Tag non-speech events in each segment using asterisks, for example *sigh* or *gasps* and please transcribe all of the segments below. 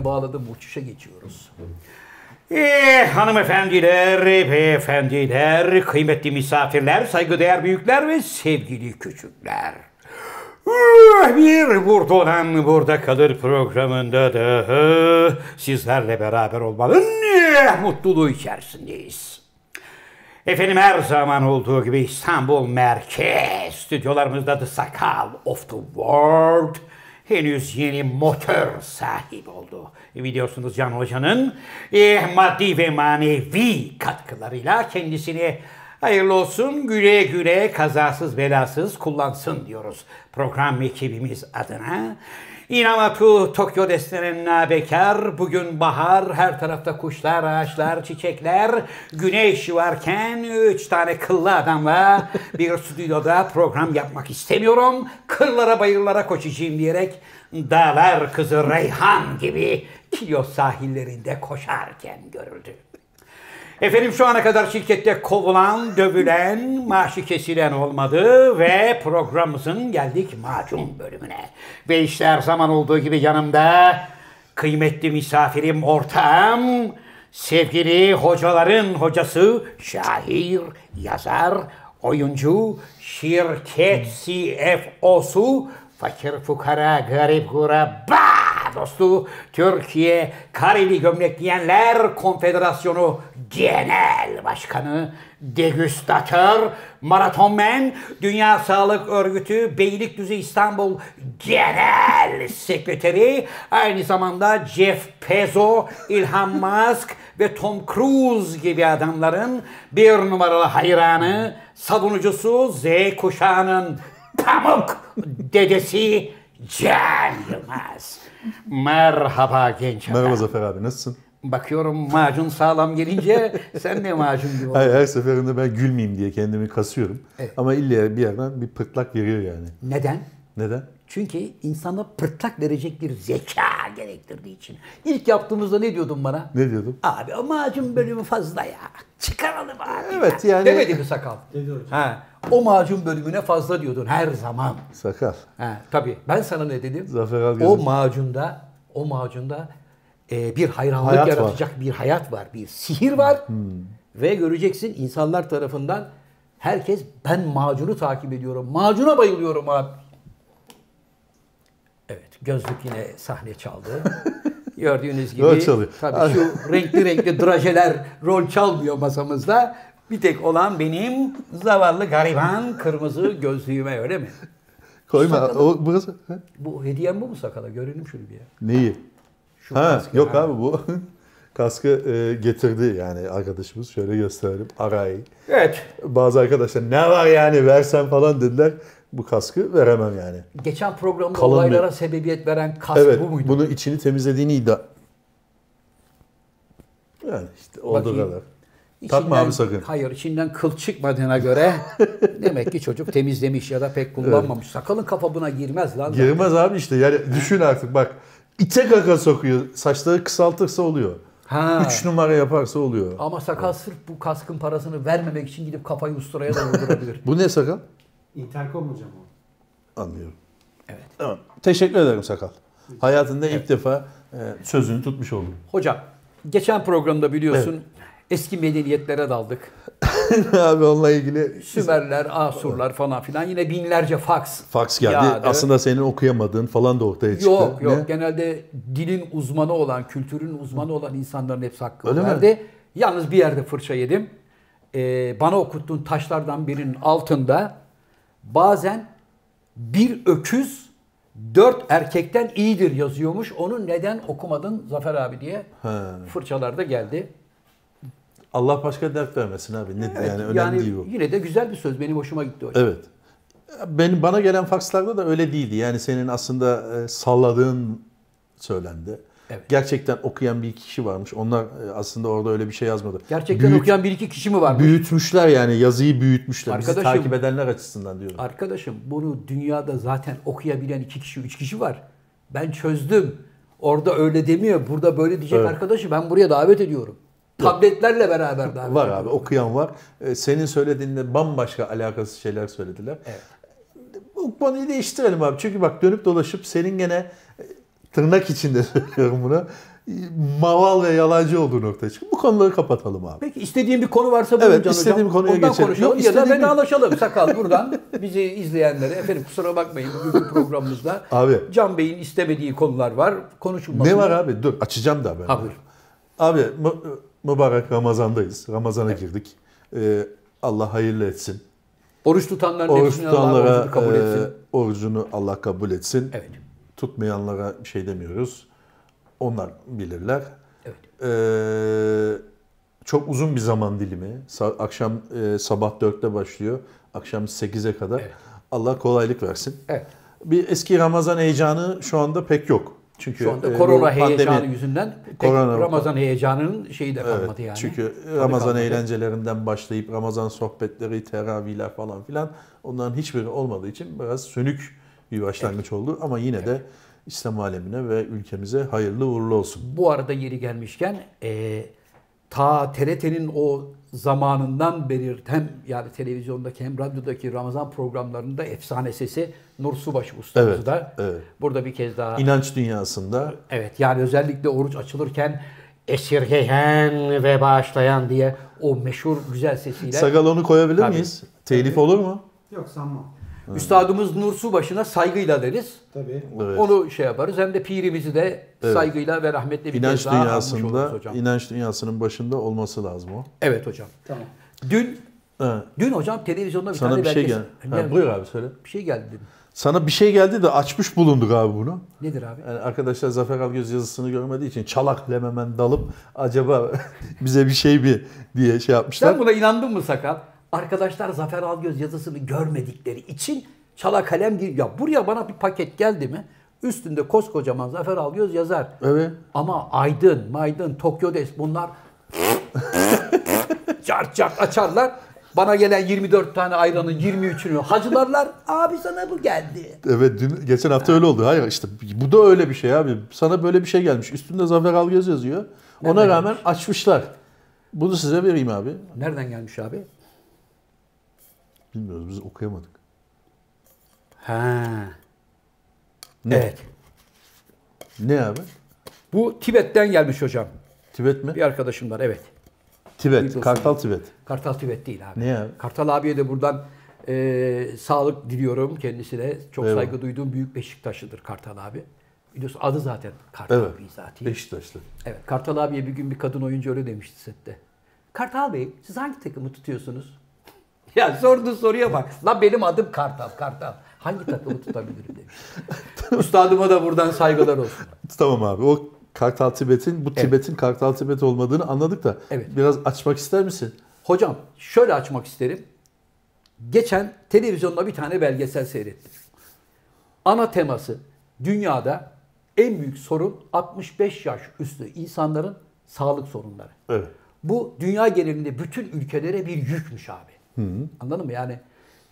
kemerini bağladım uçuşa geçiyoruz. Eh hanımefendiler, beyefendiler, kıymetli misafirler, saygıdeğer büyükler ve sevgili küçükler. Eh, Bir burada olan burada kalır programında da sizlerle beraber olmanın eh, mutluluğu içerisindeyiz. Efendim her zaman olduğu gibi İstanbul Merkez stüdyolarımızda The Sakal of the World henüz yeni motor sahibi oldu. E, Biliyorsunuz Can Hoca'nın e, maddi ve manevi katkılarıyla kendisini hayırlı olsun güle güle kazasız belasız kullansın diyoruz program ekibimiz adına. İnamatu Tokyo destenen nabekar, bugün bahar, her tarafta kuşlar, ağaçlar, çiçekler, güneş varken üç tane kıllı adamla bir stüdyoda program yapmak istemiyorum. Kırlara bayırlara koşacağım diyerek dağlar kızı Reyhan gibi Kilyos sahillerinde koşarken görüldü. Efendim şu ana kadar şirkette kovulan, dövülen, maaşı kesilen olmadı ve programımızın geldik macun bölümüne. Ve işte her zaman olduğu gibi yanımda kıymetli misafirim ortağım, sevgili hocaların hocası, şair, yazar, oyuncu, şirket CFO'su, fakir fukara, garip guraba dostu, Türkiye Kareli Gömlek Giyenler Konfederasyonu Genel Başkanı, degüstatör, maratonmen, Dünya Sağlık Örgütü Beylikdüzü İstanbul Genel Sekreteri, aynı zamanda Jeff Bezos, Ilham Musk ve Tom Cruise gibi adamların bir numaralı hayranı, savunucusu Z kuşağının pamuk dedesi Can Yılmaz. Merhaba genç adam. Merhaba Zafer abi nasılsın? Bakıyorum macun sağlam gelince *laughs* sen de macun gibi Hayır, her seferinde ben gülmeyeyim diye kendimi kasıyorum. Evet. Ama illa bir yerden bir pırtlak veriyor yani. Neden? Neden? Çünkü insana pırtlak verecek bir zeka gerektirdiği için. İlk yaptığımızda ne diyordun bana? Ne diyordum? Abi o macun bölümü fazla ya. Çıkaralım abi. Evet, ya. yani- Demedi mi sakal? Dedi hocam. Ha, o macun bölümüne fazla diyordun her zaman. Sakal. Ha, tabii ben sana ne dedim? Zafer al o macunda, o macunda e, bir hayranlık Hayat var. yaratacak bir hayat var, bir sihir var. Ve göreceksin insanlar tarafından herkes ben macunu takip ediyorum. Macuna bayılıyorum abi. Evet, gözlük yine sahne çaldı. *laughs* Gördüğünüz gibi Rol çalıyor. tabii şu renkli renkli drajeler rol çalmıyor masamızda. Bir tek olan benim zavallı gariban kırmızı gözlüğüme öyle mi? Koyma. Sakal. O, burası. Ha? Bu hediyem bu mu sakala? Görelim şunu bir ya. Neyi? Şu ha, kaskı, yok ha. abi bu *laughs* kaskı e, getirdi yani arkadaşımız. Şöyle gösterelim. Aray. Evet. Bazı arkadaşlar ne var yani versen falan dediler. Bu kaskı veremem yani. Geçen programda Kalın olaylara bir- sebebiyet veren kask evet bu muydu? bunun içini temizlediğini iddia. Yani işte olduğu Bakayım. Kadar. Takma abi sakın. Hayır içinden kıl çıkmadığına göre *laughs* demek ki çocuk temizlemiş ya da pek kullanmamış. Sakalın kafa buna girmez lan. zaten. Girmez abi işte yani düşün artık bak ite kaka sokuyor saçları kısaltırsa oluyor. Ha. Üç numara yaparsa oluyor. Ama sakal sırf bu kaskın parasını vermemek için gidip kafayı usturaya da vurdurabilir. *laughs* Bu ne sakal? Intercom hocam o. Anlıyorum. Evet. Tamam. Teşekkür ederim sakal. Hayatında ilk defa e, sözünü tutmuş oldum. Hocam geçen programda biliyorsun eski medeniyetlere daldık. *laughs* abi onunla ilgili Sümerler, Asurlar falan filan yine binlerce faks. fax geldi. yağdı. Aslında senin okuyamadığın falan da ortaya çıktı. Yok yok Ne? genelde dilin uzmanı olan, kültürün uzmanı olan insanların hepsi hakkı Öyle mi? verdi. Yalnız bir yerde fırça yedim. Ee, bana okuttuğun taşlardan birinin altında bazen bir öküz dört erkekten iyidir yazıyormuş. Onu neden okumadın Zafer abi diye Ha. fırçalar da geldi. Allah başka dert vermesin abi. Ne, yani önemli değil bu. yine de güzel bir söz. Benim hoşuma gitti hocam. Evet. Benim bana gelen fakslarda da öyle değildi. Yani senin aslında e, salladığın söylendi. Evet. Gerçekten okuyan bir iki kişi varmış. Onlar e, aslında orada öyle bir şey yazmadı. Gerçekten Büyüt- okuyan bir iki kişi mi var? Büyütmüşler yani yazıyı büyütmüşler. Bizi Arkadaşım- takip edenler açısından diyorum. Arkadaşım bunu dünyada zaten okuyabilen iki kişi, üç kişi var. Ben çözdüm. Orada öyle demiyor, burada böyle diyecek Evet. arkadaşı ben buraya davet ediyorum. Tabletlerle beraber davet Var abi okuyan var. E, Senin söylediğinde bambaşka alakasız şeyler söylediler. Evet. Bu konuyu değiştirelim abi. Çünkü bak dönüp dolaşıp senin gene e, tırnak içinde *laughs* söylüyorum bunu. Maval ve yalancı olduğu ortaya çıkıyor. Bu konuları kapatalım abi. Peki istediğin bir konu varsa buyurun Evet, Can istediğim hocam. konuya Ondan geçelim. konuşalım Yok, ya da vedalaşalım sakal buradan. Bizi izleyenlere efendim kusura bakmayın bugün programımızda Abi. Can Bey'in istemediği konular var. Konuşulmasın. Ne var abi? Dur açacağım da ben. Abi mü- mübarek Ramazan'dayız. Ramazan'a girdik. Ee, Allah hayırlı etsin. Oruç tutanların Oruç Allah tutanlara orucunu kabul e, etsin. orucunu Allah kabul etsin. Evet. Tutmayanlara bir şey demiyoruz. Onlar bilirler. Evet. Ee, çok uzun bir zaman dilimi. Akşam e, sabah 4'te başlıyor. Akşam 8'e kadar. Evet. Allah kolaylık versin. Evet. Bir eski Ramazan heyecanı şu anda pek yok. Çünkü Şu anda e, korona pandemi- heyecanı yüzünden Korona- Ramazan heyecanının şeyi de kalmadı Evet, yani. Çünkü Tadı Ramazan kalmadı. eğlencelerinden başlayıp Ramazan sohbetleri, teravihler falan filan onların hiçbiri olmadığı için biraz sönük bir başlangıç oldu. Ama yine de İslam alemine ve ülkemize hayırlı uğurlu olsun. Bu arada yeri gelmişken e, ta TRT'nin o zamanından beri hem yani televizyondaki hem radyodaki Ramazan programlarında efsane sesi Nur Subaşı ustamız Evet, da evet. burada bir kez daha İnanç dünyasında evet yani özellikle oruç açılırken esirgeyen ve bağışlayan diye o meşhur güzel sesiyle Sagal onu koyabilir Tabii. miyiz? Telif olur mu? Yok sanmam. Üstadımız Nur Subaşı'na saygıyla deriz. Tabii. Evet. Onu şey yaparız hem de pirimizi de Evet. saygıyla ve rahmetle bir İnanç kez dünyasında, hocam. inanç dünyasının başında olması lazım o. Evet hocam. Tamam. Dün Ha, dün hocam televizyonda bir sana tane bir şey belgesel- geldi. Ha, buyur abi söyle. Bir şey geldi dün. Sana bir şey geldi de açmış bulunduk abi bunu. Nedir abi? Yani arkadaşlar Zafer Algöz yazısını görmediği için çalak lememen dalıp acaba *laughs* bize bir şey bir diye şey yapmışlar. Sen buna inandın mı sakal? Arkadaşlar Zafer Algöz yazısını görmedikleri için çala kalem değil. Ya buraya bana bir paket geldi mi? Üstünde koskocaman Zafer Algöz yazar. Evet. Ama Aydın, Maydın, Tokyo Des bunlar *laughs* çart çart açarlar. Bana gelen 24 tane ayranın 23'ünü hacılarlar. Abi sana bu geldi. Evet dün geçen hafta öyle oldu. Hayır işte bu da öyle bir şey abi. Sana böyle bir şey gelmiş. Üstünde Zafer Algöz yazıyor. Ona Nereden rağmen açmışlar. Bunu size vereyim abi. Nereden gelmiş abi? Bilmiyoruz biz okuyamadık. Ha. Ne? Evet. Ne abi? Bu Tibet'ten gelmiş hocam. Tibet mi? Bir arkadaşım var evet. Tibet. Buyurun. Kartal Tibet. Kartal Tibet değil abi. Ne abi? Kartal abiye de buradan e, sağlık diliyorum kendisine. Çok Eyvallah. saygı duyduğum büyük Beşiktaşlıdır Kartal abi. Biliyorsun adı zaten Kartal Evet. bizatihi. Beşiktaşlı. Evet Kartal abiye bir gün bir kadın oyuncu öyle demişti sette. Kartal Bey siz hangi takımı tutuyorsunuz? *laughs* ya sorduğu soruya bak. Lan benim adım Kartal, Kartal. Hangi takımı tutabilirim demiş. *laughs* Üstadıma da buradan saygılar olsun. Tamam abi. O Kartal Tibet'in bu Evet. Tibet'in Kartal Tibet olmadığını anladık da. Evet. Biraz açmak ister misin? Hocam şöyle açmak isterim. Geçen televizyonda bir tane belgesel seyrettim. Ana teması dünyada en büyük sorun 65 yaş üstü insanların sağlık sorunları. Evet. Bu dünya genelinde bütün ülkelere bir yükmüş abi. Anladın mı? Yani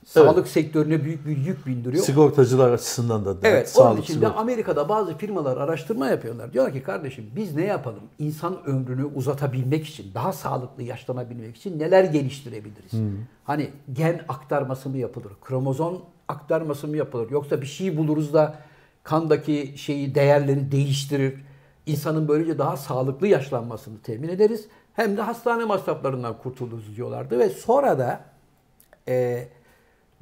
sağlık sektörüne büyük bir yük bindiriyor. Sigortacılar açısından da. Evet, sağlık onun için de. Amerika'da bazı firmalar araştırma yapıyorlar. Diyorlar ki kardeşim biz ne yapalım? İnsan ömrünü uzatabilmek için, daha sağlıklı yaşlanabilmek için neler geliştirebiliriz? Hani gen aktarması mı yapılır? Kromozom aktarması mı yapılır? Yoksa bir şey buluruz da kandaki şeyi, değerleri değiştirir. İnsanın böylece daha sağlıklı yaşlanmasını temin ederiz. Hem de hastane masraflarından kurtuluruz diyorlardı. Ve sonra da e,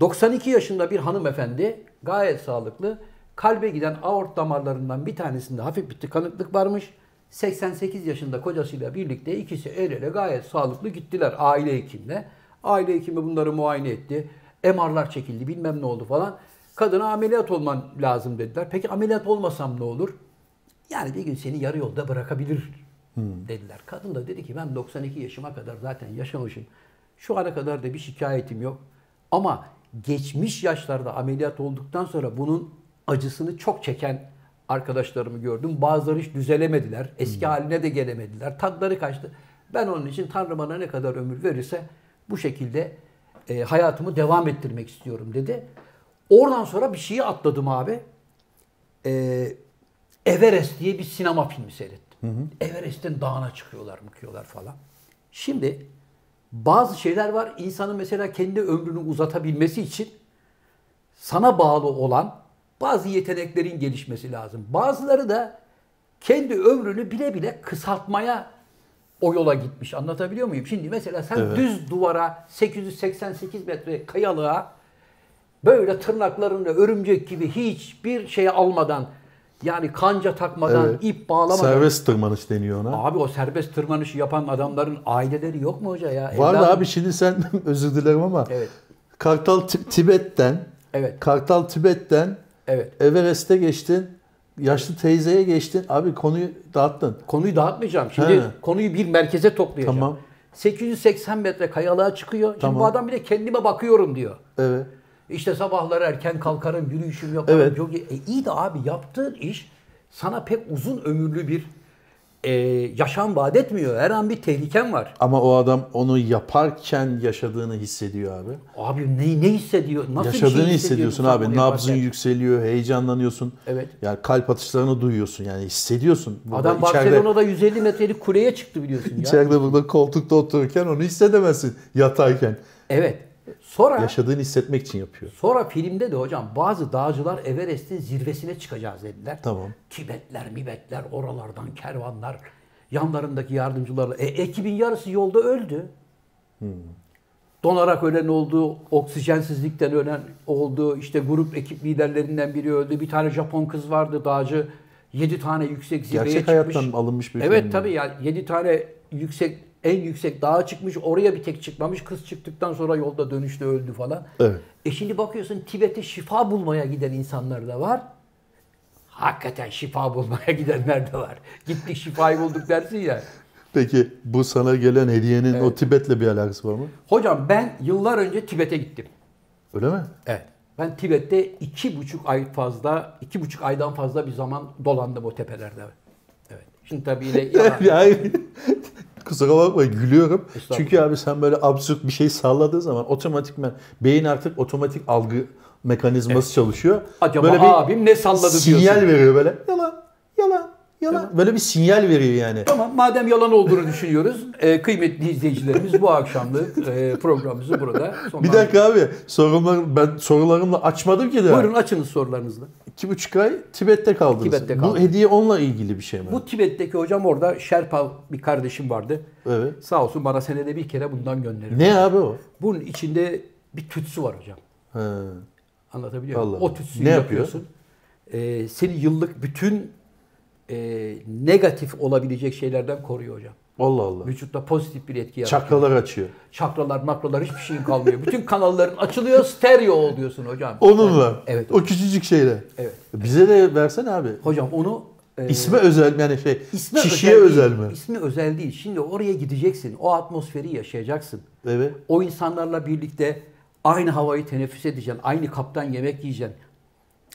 92 yaşında bir hanımefendi gayet sağlıklı. Kalbe giden aort damarlarından bir tanesinde hafif bir tıkanıklık varmış. 88 yaşında kocasıyla birlikte ikisi el ele gayet sağlıklı gittiler aile hekimle. Aile hekimi bunları muayene etti. MR'lar çekildi bilmem ne oldu falan. Kadına ameliyat olman lazım dediler. Peki ameliyat olmasam ne olur? Yani bir gün seni yarı yolda bırakabilir dediler. Kadın da dedi ki ben 92 yaşıma kadar zaten yaşamışım. Şu ana kadar da bir şikayetim yok. Ama geçmiş yaşlarda ameliyat olduktan sonra bunun acısını çok çeken arkadaşlarımı gördüm. Bazıları hiç düzelemediler. Eski haline de gelemediler. Tadları kaçtı. Ben onun için Tanrı bana ne kadar ömür verirse bu şekilde e, hayatımı devam ettirmek istiyorum dedi. Oradan sonra bir şeyi atladım abi. Ee, Everest diye bir sinema filmi seyrettim. Everest'in dağına çıkıyorlar, mıkıyorlar falan. Şimdi bazı şeyler var. İnsanın mesela kendi ömrünü uzatabilmesi için sana bağlı olan bazı yeteneklerin gelişmesi lazım. Bazıları da kendi ömrünü bile bile kısaltmaya o yola gitmiş. Anlatabiliyor muyum? Şimdi mesela sen Evet. düz duvara 888 metre kayalığa böyle tırnaklarını örümcek gibi hiçbir şey almadan yani kanca takmadan, Evet. ip bağlamadan. Serbest tırmanış deniyor ona. Abi o serbest tırmanışı yapan adamların aileleri yok mu hoca ya? Var da abi şimdi sen *laughs* özür dilerim ama Evet. Kartal Ti- Tibet'ten Evet. Kartal Tibet'ten Evet. Everest'e geçtin. Yaşlı teyzeye geçtin. Abi konuyu dağıttın. Konuyu dağıtmayacağım. Şimdi He. konuyu bir merkeze toplayacağım. Tamam. 880 metre kayalığa çıkıyor. Şimdi Tamam. bu adam bir de kendime bakıyorum diyor. Evet. İşte sabahları erken kalkarım, yürüyüşüm yaparım. Evet. jogi- E iyi de abi yaptığın iş sana pek uzun ömürlü bir e, yaşam vaat etmiyor. Her an bir tehliken var. Ama o adam onu yaparken yaşadığını hissediyor abi. Abi ne, ne hissediyor? Nasıl bir Yaşadığını şey hissediyorsun abi. Nabzın yükseliyor, heyecanlanıyorsun. Evet. Yani kalp atışlarını duyuyorsun. Yani hissediyorsun. Burada Adam içeride, Barcelona'da 150 metrelik kuleye çıktı biliyorsun ya. içeride burada koltukta otururken onu hissedemezsin yatayken. Evet. Sonra Yaşadığını hissetmek için yapıyor. Sonra filmde de hocam bazı dağcılar Everest'in zirvesine çıkacağız dediler. Tamam. Tibetler, Mibetler, oralardan kervanlar, yanlarındaki yardımcılarla. E, ekibin yarısı yolda öldü. Donarak ölen oldu, oksijensizlikten ölen oldu. İşte grup ekip liderlerinden biri öldü. Bir tane Japon kız vardı dağcı. 7 tane yüksek zirveye Gerçek çıkmış. hayattan alınmış bir Evet film. tabii ya 7 tane yüksek en yüksek dağa çıkmış. Oraya bir tek çıkmamış. Kız çıktıktan sonra yolda dönüşte öldü falan. Evet. E şimdi bakıyorsun Tibet'e şifa bulmaya giden insanlar da var. Hakikaten şifa bulmaya *laughs* gidenler de var. Gittik şifayı bulduk dersin ya. Peki bu sana gelen hediyenin o Tibet'le bir alakası var mı? Hocam ben yıllar önce Tibet'e gittim. Öyle mi? Evet. Ben Tibet'te iki buçuk ay fazla, iki buçuk aydan fazla bir zaman dolandım o tepelerde. Evet. Şimdi tabii yine *laughs* yani kusura bakma gülüyorum. Çünkü abi sen böyle absürt bir şey salladığı zaman otomatikmen beyin artık otomatik algı mekanizması çalışıyor. Acaba böyle bir abim ne salladı sinyal diyorsun. veriyor böyle. Yalan, yalan, yalan. Böyle bir sinyal veriyor yani. Tamam madem yalan olduğunu düşünüyoruz. e, kıymetli izleyicilerimiz bu akşamlık e, programımızı burada Bir sonlandırıyoruz. dakika abi sorular, ben sorularımla açmadım ki daha. Buyurun açınız sorularınızla. İki buçuk ay Tibet'te kaldınız. Tibet'te Bu kaldım. hediye onunla ilgili bir şey mi? Bu Tibet'teki hocam orada Şerpa bir kardeşim vardı. Evet. Sağ olsun bana senede bir kere bundan gönderir. Ne abi o? Bunun içinde bir tütsü var hocam. He. Anlatabiliyor muyum? O tütsüyü Ne yapıyor? yapıyorsun. Ee, seni yıllık bütün e, negatif olabilecek şeylerden koruyor hocam. Allah Allah. Vücutta pozitif bir etki yaratıyor. Çakralar açıyor. Çakralar, makralar hiçbir şeyin kalmıyor. Bütün kanalların açılıyor, stereo oluyorsun hocam. Onunla. Evet. O küçücük şeyle. Evet. Bize de versene abi. Hocam onu e, İsme özel yani şey ismi kişiye özel, değil, mi? İsmi özel değil. Şimdi oraya gideceksin. O atmosferi yaşayacaksın. Evet. O insanlarla birlikte aynı havayı teneffüs edeceksin. Aynı kaptan yemek yiyeceksin.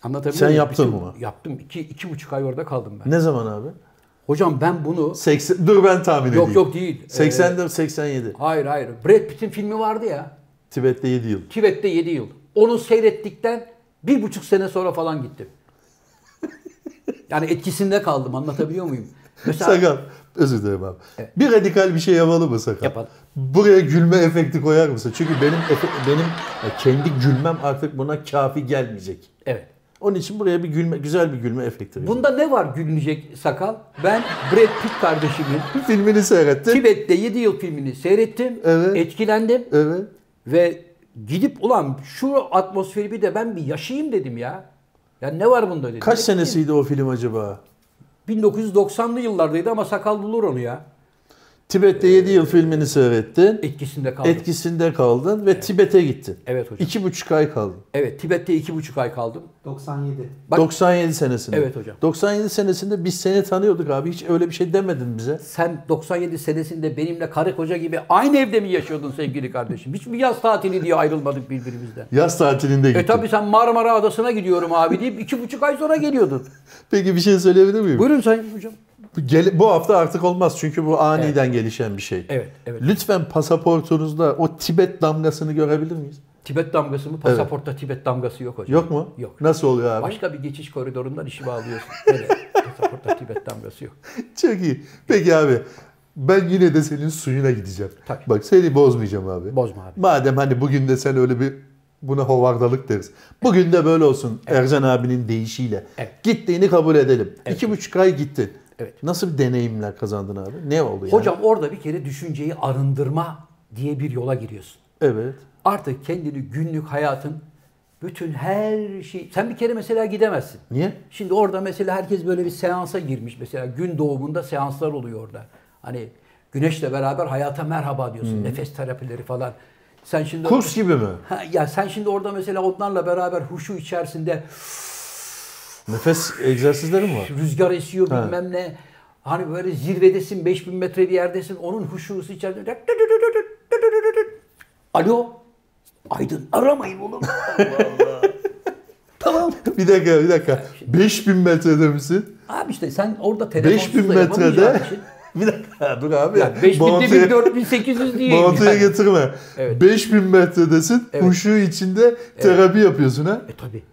Anlatabiliyor Sen muyum? yaptın Bütün- mı? Yaptım. İki, iki buçuk ay orada kaldım ben. Ne zaman abi? Hocam ben bunu... 80 dur ben tahmin edeyim. Yok yok değil. 80'de 87. Ee, hayır hayır. Brad Pitt'in filmi vardı ya. Tibet'te 7 yıl. Tibet'te 7 yıl. Onu seyrettikten bir buçuk sene sonra falan gittim. *laughs* Yani etkisinde kaldım. Anlatabiliyor muyum? Mesela Sakal. Özür dilerim abi. Bir radikal bir şey yapalım mı Sakal? Yapalım. Buraya gülme efekti koyar mısın? Çünkü benim efe- benim e, kendi gülmem artık buna kafi gelmeyecek. evet. Onun için buraya bir gülme, güzel bir gülme efekti vereceğim. Bunda ne var gülünecek sakal? Ben Brad Pitt kardeşimin *laughs* Filmini seyrettin. Tibet'te 7 yıl filmini seyrettim. Evet. Etkilendim. Evet. Ve gidip ulan şu atmosferi bir de ben bir yaşayayım dedim ya. Ya ne var bunda dedim. Kaç Ne senesiydi o film acaba? bileyim, 1990'lı yıllardaydı ama sakal bulur onu ya. Tibet'te 7 yıl filmini seyrettin. Etkisinde kaldım. Etkisinde kaldın ve Tibet'e gittin. Evet hocam. İki buçuk ay kaldın. Evet Tibet'te iki buçuk ay kaldım. 97. Bak- 97 senesinde. Evet hocam. 97 senesinde biz seni tanıyorduk abi. Hiç öyle bir şey demedin bize. Sen 97 senesinde benimle karı koca gibi aynı evde mi yaşıyordun sevgili kardeşim? Hiç mi yaz tatili diye ayrılmadık birbirimizden? Yaz tatilinde gittin. E tabi sen Marmara Adası'na gidiyorum abi deyip iki buçuk ay sonra geliyordun. *laughs* Peki bir şey söyleyebilir miyim? Buyurun sayın hocam. Gel- bu hafta artık olmaz çünkü bu aniden gelişen bir şey. Evet, evet. Lütfen pasaportunuzda o Tibet damgasını görebilir miyiz? Tibet damgası mı? Pasaportta Tibet damgası yok hocam. Yok mu? Yok. Nasıl oluyor abi? Başka bir geçiş koridorundan işi bağlıyorsun. *laughs* Öyle. Pasaportta Tibet damgası yok. Çok iyi. Peki abi ben yine de senin suyuna gideceğim. Tabii. Bak seni bozmayacağım abi. Bozma abi. Madem hani bugün de sen öyle bir Buna hovardalık deriz. Bugün de böyle olsun Ercan abinin deyişiyle. Evet. Gittiğini kabul edelim. İki buçuk ay gittin. Evet. Nasıl bir deneyimler kazandın abi? Ne oldu yani? Hocam orada bir kere düşünceyi arındırma diye bir yola giriyorsun. Evet. Artık kendini günlük hayatın bütün her şey... Sen bir kere mesela gidemezsin. Niye? Şimdi orada mesela herkes böyle bir seansa girmiş. Mesela gün doğumunda seanslar oluyor orada. Hani güneşle beraber hayata merhaba diyorsun. Nefes terapileri falan. Sen şimdi Kurs gibi mi? Ha, ya sen şimdi orada mesela onlarla beraber huşu içerisinde Nefes egzersizleri mi var? rüzgar esiyor Ha. bilmem ne. Hani böyle zirvedesin 5000 metre bir yerdesin. Onun huşusu içerisinde. Alo. Aydın aramayın oğlum. *laughs* Allah Allah. tamam. bir dakika bir dakika. 5000 metrede misin? Abi işte sen orada telefonsuz 5000 da yapamayacağın metrede. *laughs* bir dakika dur abi. Yani 5000 Bağıntıya- değil 4800 diyeyim. Bağıntıya yani. getirme. Evet. 5000 metredesin. Evet. Huşu içinde terapi yapıyorsun ha. E tabi.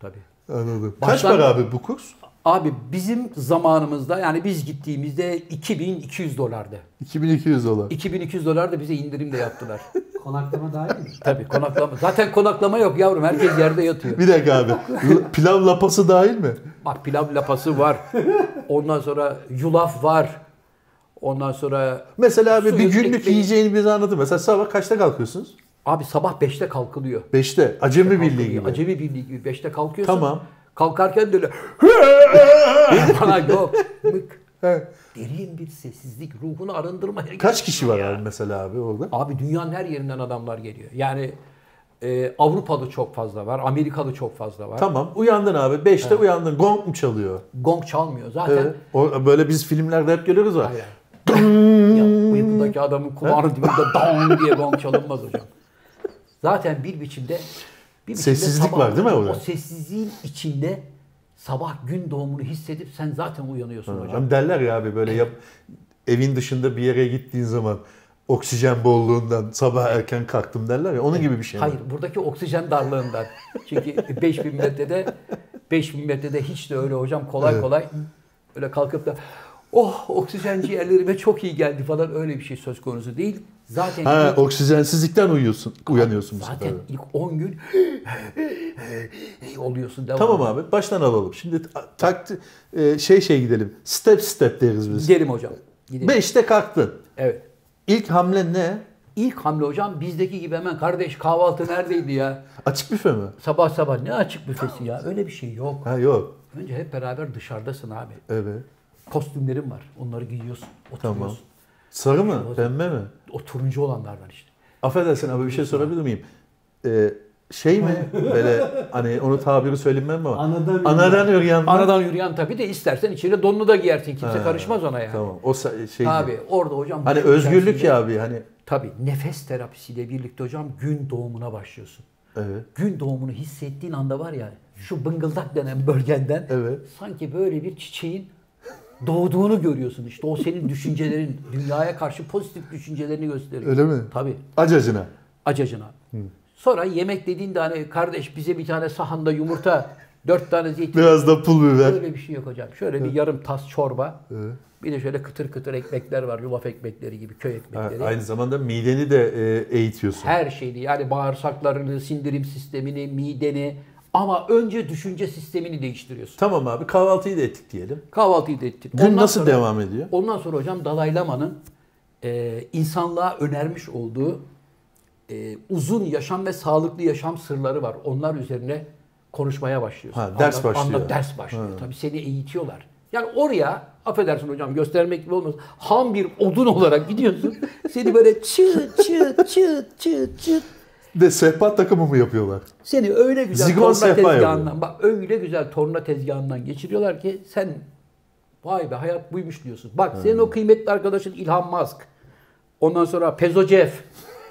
Tabi. Anladım. Kaç Baştan- para abi bu kurs? Abi bizim zamanımızda yani biz gittiğimizde 2200 dolardı. 2200 dolar. 2200 dolar da bize indirim de yaptılar. *laughs* Konaklama dahil mi? Tabii konaklama. Zaten konaklama yok yavrum. Herkes yerde yatıyor. Bir dakika abi. Pilav lapası dahil mi? Bak pilav lapası var. Ondan sonra yulaf var. Ondan sonra Mesela abi bir günlük ekmeği- yiyeceğini bize anlatın. Mesela sabah kaçta kalkıyorsunuz? Abi sabah 5'te kalkılıyor. 5'te. Acemi birliği Kalkılıyor. gibi. Acemi birliği gibi 5'te kalkıyorsun. Tamam. Kalkarken de öyle *laughs* falan yok. Mık. Derin bir sessizlik. Ruhunu arındırmaya Kaç kişi var ya. abi mesela abi orada? Abi dünyanın her yerinden adamlar geliyor. Yani e, Avrupalı çok fazla var. Amerikalı çok fazla var. Tamam. Uyandın abi. 5'te uyandın. Gong mu çalıyor? Gong çalmıyor. Zaten Evet. O, böyle biz filmlerde hep görüyoruz var. Hayır. ya uykudaki adamın kulağının dibinde dong diye gong çalınmaz hocam. *laughs* Zaten bir biçimde bir biçimde Sessizlik sabah- var değil mi orada? O sessizliğin içinde sabah gün doğumunu hissedip sen zaten uyanıyorsun hocam. Hani derler ya abi böyle yap, evin dışında bir yere gittiğin zaman oksijen bolluğundan sabah erken kalktım derler ya onun gibi bir şey mi? Hayır buradaki oksijen darlığından. Çünkü 5000 metrede 5000 metrede hiç de öyle hocam kolay Evet. kolay öyle kalkıp da oh oksijen ciğerlerime çok iyi geldi falan öyle bir şey söz konusu değil. Zaten Ha ilk- oksijensizlikten uyuyorsun, uyanıyorsun bu Zaten ilk 10 gün *gasps* oluyorsun devam. Tamam abi baştan alalım. Şimdi takti e, şey şey gidelim. Step step deriz biz. Gidelim hocam. Gidelim. 5'te kalktın. Evet. İlk hamle ne? İlk hamle hocam bizdeki gibi hemen kardeş kahvaltı neredeydi ya? Açık büfe mi? Sabah sabah ne açık büfesi ya? Öyle bir şey yok. Ha yok. Önce hep beraber dışarıdasın abi. Evet. Kostümlerin var. Onları giyiyorsun. Oturuyorsun. Tamam. Sarı mı? Pembe mi? O turuncu olanlardan işte. Affedersin abi bir şey sorabilir miyim? Ee, şey mi? *laughs* Böyle hani onu tabiri söylemem ama. Anadan Anadan yürüyen. Aradan yürüyen tabii de istersen içine donunu da giyersin. Kimse Ha, karışmaz ona yani. Tamam. O şey. Abi orada hocam. Hani özgürlük ya abi hani. Tabii nefes terapisiyle birlikte hocam gün doğumuna başlıyorsun. Evet. Gün doğumunu hissettiğin anda var ya şu bıngıldak denen bölgenden Evet. sanki böyle bir çiçeğin doğduğunu görüyorsun. İşte o senin düşüncelerin, dünyaya karşı pozitif düşüncelerini gösteriyor. Öyle mi? Tabii. Acacına. Acacına. Sonra yemek dediğinde hani kardeş bize bir tane sahanda yumurta, dört tane zeytin. Biraz da pul biber. Öyle bir şey yok hocam. Şöyle bir yarım tas çorba. Evet. Bir de şöyle kıtır kıtır ekmekler var. Yulaf ekmekleri gibi, köy Ha, ekmekleri. Aynı zamanda mideni de e, eğitiyorsun. Her şeyi yani bağırsaklarını, sindirim sistemini, mideni ama önce düşünce sistemini değiştiriyorsun. Tamam abi kahvaltıyı da ettik diyelim. Kahvaltıyı da ettik. Gün Ondan nasıl sonra- devam ediyor? Ondan sonra hocam Dalai Lama'nın e, insanlığa önermiş olduğu e, uzun yaşam ve sağlıklı yaşam sırları var. Onlar üzerine konuşmaya başlıyorsun. Ha, ders Anlat- başlıyor. anlat- ders başlıyor. Ha. Tabii seni eğitiyorlar. Yani oraya affedersin hocam göstermek gibi olmaz. Ham bir odun olarak gidiyorsun. *laughs* seni böyle çıt çıt çıt çıt çıt De sehpa takımı mı yapıyorlar? seni öyle güzel Zigon torna tezgahından, yapıyor. bak öyle güzel torna tezgahından geçiriyorlar ki sen vay be hayat buymuş diyorsun. Bak senin o kıymetli arkadaşın Ilhan Musk. Ondan sonra Pezocev.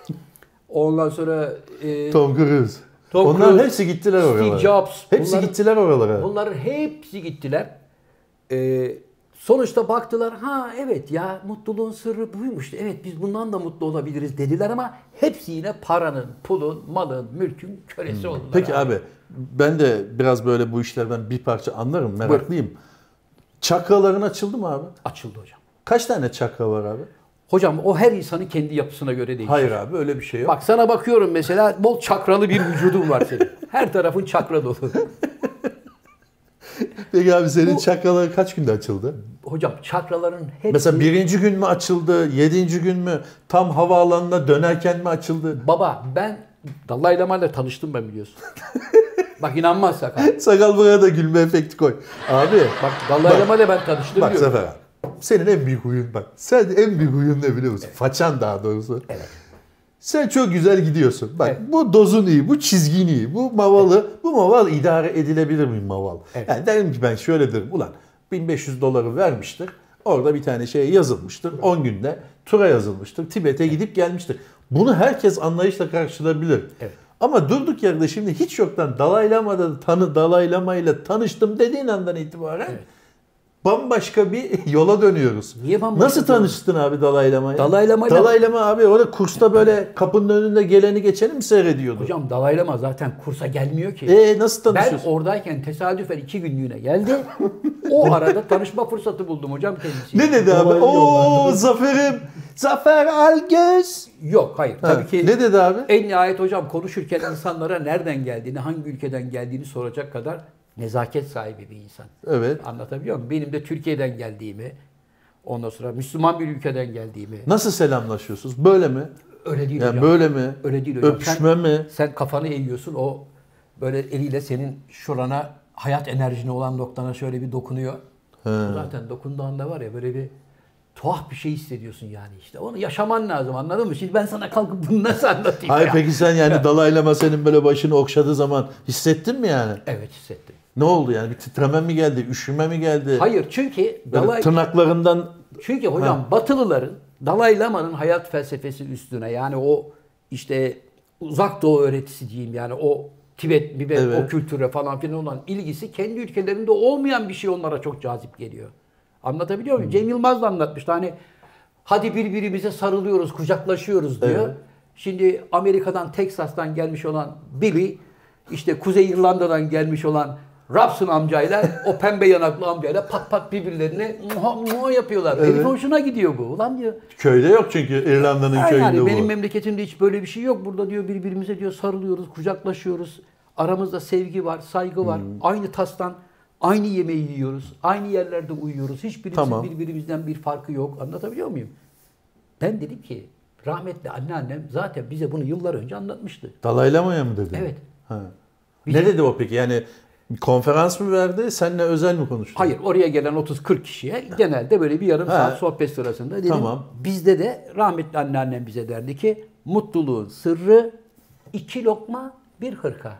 *laughs* Ondan sonra e, Tom Cruise. Tom Onların Cruise, hepsi gittiler Steve oralara. Jobs. Hepsi Bunların- gittiler oralara. Bunların hepsi gittiler. E, sonuçta baktılar ha evet ya mutluluğun sırrı buymuş. Evet biz bundan da mutlu olabiliriz dediler ama hepsi yine paranın, pulun, malın, mülkün kölesi oldular. Hmm. Peki abi ben de biraz böyle bu işlerden bir parça anlarım meraklıyım. Çakraların açıldı mı abi? Açıldı hocam. Kaç tane çakra var abi? Hocam o her insanın kendi yapısına göre değişir. Hayır abi öyle bir şey yok. Bak sana bakıyorum mesela bol çakralı bir vücudun var senin. Her tarafın çakra dolu. *laughs* *laughs* Peki abi senin çakraların kaç günde açıldı? Hocam çakraların hepsi... Mesela birinci gün mü açıldı, yedinci gün mü, tam havaalanına dönerken mi açıldı? Baba ben Dalai Lama ile tanıştım ben biliyorsun. *laughs* Bak inanmazsak ha. Sakal buraya da gülme efekti koy. Abi Bak Dalai Lama ile ben tanıştım bak diyorum. Zafer abi. Senin en büyük huyun bak. Sen en büyük huyun ne biliyor musun? Façan daha doğrusu. Evet. Sen çok güzel gidiyorsun. Bak Evet. bu dozun iyi, bu çizgin iyi, bu mavalı, bu maval idare edilebilir mi maval? Evet. Yani derim ki ben şöyle derim. Ulan 1500 doları vermiştir. Orada bir tane şey yazılmıştır. 10 günde tura yazılmıştır. Tibet'e gidip gelmiştir. Bunu herkes anlayışla karşılayabilir. Evet. Ama durduk yerde şimdi hiç yoktan Dalai Lama'da tanı Dalai Lama ile tanıştım dediğin andan itibaren Evet. Bambaşka bir *laughs* yola dönüyoruz. Niye bambaşka Nasıl tanıştın abi Dalai Lama'yla? Dalai Lama'yla- Dalai Lama abi orada kursta böyle kapının önünde geleni geçeni mi seyrediyordu? Hocam Dalai Lama zaten kursa gelmiyor ki. E nasıl ben tanışıyorsun? oradayken tesadüfen iki günlüğüne geldi. o *laughs* arada tanışma fırsatı buldum hocam kendisiyle. Ne dedi abi? Oo. Zafer'im. Zafer Algöz. Yok hayır. Ha, Tabii ki Ne dedi abi? en nihayet hocam konuşurken insanlara nereden geldiğini, hangi ülkeden geldiğini soracak kadar nezaket sahibi bir insan. Evet. Anlatabiliyor muyum? Benim de Türkiye'den geldiğimi, ondan sonra Müslüman bir ülkeden geldiğimi. Nasıl selamlaşıyorsunuz? Böyle mi? Öyle değil Yani hocam. böyle mi? Öyle değil hocam. Öpüşme Sen- mi? Sen kafanı eğiyorsun o böyle eliyle senin şurana hayat enerjine olan noktana şöyle bir dokunuyor. He. Zaten dokunduğunda var ya böyle bir tuhaf bir şey hissediyorsun yani işte. Onu yaşaman lazım anladın mı? Şimdi ben sana kalkıp bunu nasıl anlatayım Hayır ya? peki sen yani Dalai Lama senin böyle başını okşadığı zaman hissettin mi yani? Evet hissettim. Ne oldu yani? Bir titreme mi geldi? Üşüme mi geldi? Hayır çünkü Böyle Dalai, tırnaklarından çünkü hocam Batılıların Dalai Lama'nın hayat felsefesi üstüne yani o işte uzak doğu öğretisi diyeyim yani o Tibet, Tibet Evet. o kültüre falan filan olan ilgisi kendi ülkelerinde olmayan bir şey onlara çok cazip geliyor. Anlatabiliyor Hmm. muyum? Cem Yılmaz da anlatmıştı hani hadi birbirimize sarılıyoruz, kucaklaşıyoruz diyor. Evet. Şimdi Amerika'dan, Teksas'tan gelmiş olan Billy, işte Kuzey İrlanda'dan gelmiş olan Robson amcayla o pembe yanaklı amcayla pat pat birbirlerine muha muha yapıyorlar. Evet. Herif hoşuna gidiyor bu. Ulan diyor. köyde yok çünkü İrlanda'nın "Ha köyünde yani bu. benim memleketimde hiç böyle bir şey yok. Burada diyor birbirimize diyor sarılıyoruz, kucaklaşıyoruz. Aramızda sevgi var, saygı var. Hmm. Aynı tastan aynı yemeği yiyoruz. Aynı yerlerde uyuyoruz. Hiçbirimizin Tamam. birbirimizden bir farkı yok. Anlatabiliyor muyum? Ben dedim ki rahmetli anneannem zaten bize bunu yıllar önce anlatmıştı. Dalai Lama'ya mı dedi? Evet. Ha. Bizim- Ne dedi o peki? Yani bir konferans mı verdi? Seninle özel mi konuştu? Hayır oraya gelen 30-40 kişiye genelde böyle bir yarım He. saat sohbet sırasında dedim. Tamam. Bizde de rahmetli anneannem bize derdi ki mutluluğun sırrı iki lokma bir hırka.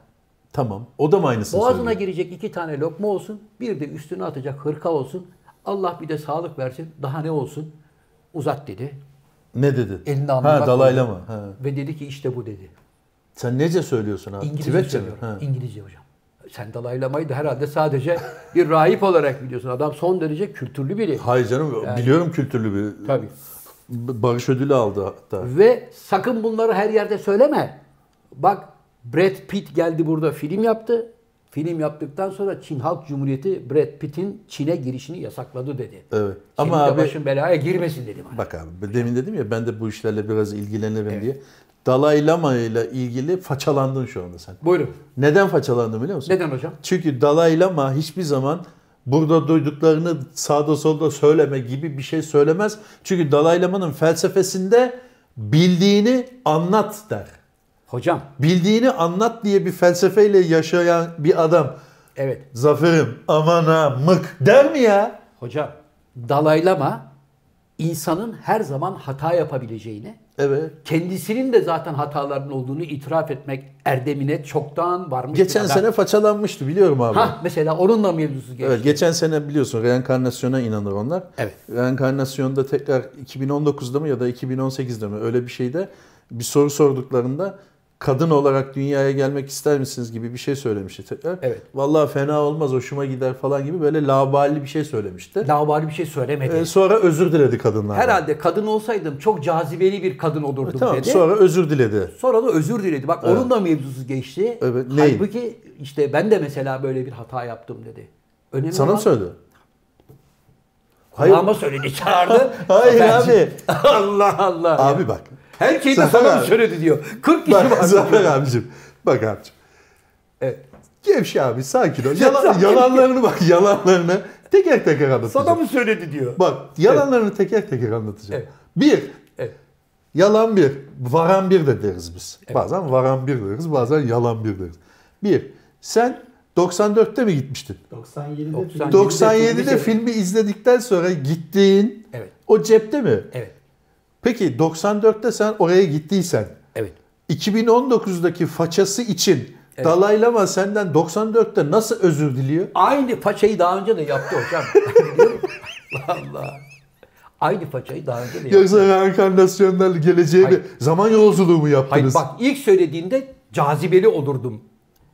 Tamam. O da mı aynısını Boğazına söylüyor? girecek iki tane lokma olsun, bir de üstüne atacak hırka olsun. Allah bir de sağlık versin, daha ne olsun? Uzat dedi. Ne dedi? Elinde alnına Ha Dalai koydu. Lama. Ha. Ve dedi ki işte bu dedi. Sen nece söylüyorsun abi? İngilizce Tibetçe mi? söylüyorum. Ha. İngilizce hocam. Sen Dalai Lama'yı da herhalde sadece bir rahip olarak biliyorsun. Adam son derece kültürlü biri. Hayır canım biliyorum kültürlü bir. Tabii. Barış ödülü aldı hatta. Ve sakın bunları her yerde söyleme. Bak Brad Pitt geldi burada film yaptı. Film yaptıktan sonra Çin Halk Cumhuriyeti Brad Pitt'in Çin'e girişini yasakladı dedi. Evet. Ama Ama abi başın belaya girmesin dedim. bak abi demin dedim ya ben de bu işlerle biraz ilgilenirim diye. Dalai Lama ile ilgili façalandın şu anda sen. Buyurun. Neden façalandın biliyor musun? Neden hocam? Çünkü Dalai Lama hiçbir zaman burada duyduklarını sağda solda söyleme gibi bir şey söylemez. Çünkü Dalai Lama'nın felsefesinde bildiğini anlat der. Hocam Bildiğini anlat diye bir felsefeyle yaşayan bir adam evet. zaferim aman ha mık der mi ya? Hocam Dalai Lama insanın her zaman hata yapabileceğini, Evet. kendisinin de zaten hataların olduğunu itiraf etmek erdemine çoktan varmış Geçen sene façalanmıştı biliyorum abi. Ha mesela onunla mevzusu geçti. Evet, geçen sene biliyorsun reenkarnasyona inanır onlar. Evet. Reenkarnasyonda tekrar 2019'da mı ya da 2018'de mi öyle bir şeyde bir soru sorduklarında kadın olarak dünyaya gelmek ister misiniz gibi bir şey söylemişti tekrar. Evet. Vallahi fena olmaz hoşuma gider falan gibi böyle labali bir şey söylemişti. Lavabali bir şey söylemedi. Ee, sonra özür diledi kadınlardan. Herhalde kadın olsaydım çok cazibeli bir kadın olurdum Tamam dedi. sonra özür diledi. Sonra da özür diledi. Bak onun da mevzusu geçti. Evet, neyin? Halbuki işte ben de mesela böyle bir hata yaptım dedi. Önemli Sana mı söyledi? Hayır. Kulağıma söyledi çağırdı. *laughs* Hayır abi. *laughs* Allah Allah. Abi bak. Her şeyi de sana mı abi. söyledi diyor. 40 kişi Bak var. Zafer abicim. Bak abicim. Evet. Gevşe abi sakin ol. *laughs* Yalan- yalanlarını bak yalanlarını teker teker anlatacağım. Sana mı söyledi diyor. Bak yalanlarını teker teker anlatacağım. Evet. Bir, Evet. yalan bir, varan bir de deriz biz. Bazen varan bir deriz, bazen yalan bir deriz. Bir, sen 94'te mi gitmiştin? 97'de 90 film- 97'de filmi- filmi izledikten sonra gittiğin Evet. o cepte mi? Evet. Peki 94'te sen oraya gittiysen Evet. 2019'daki façası için Evet. Dalai Lama senden 94'te nasıl özür diliyor? Aynı paçayı daha önce de yaptı hocam. *laughs* Allah. Aynı paçayı daha önce de yaptı. Yoksa reenkarnasyonlarla geleceğe bir zaman yolculuğu mu yaptınız? Hayır bak ilk söylediğinde cazibeli olurdum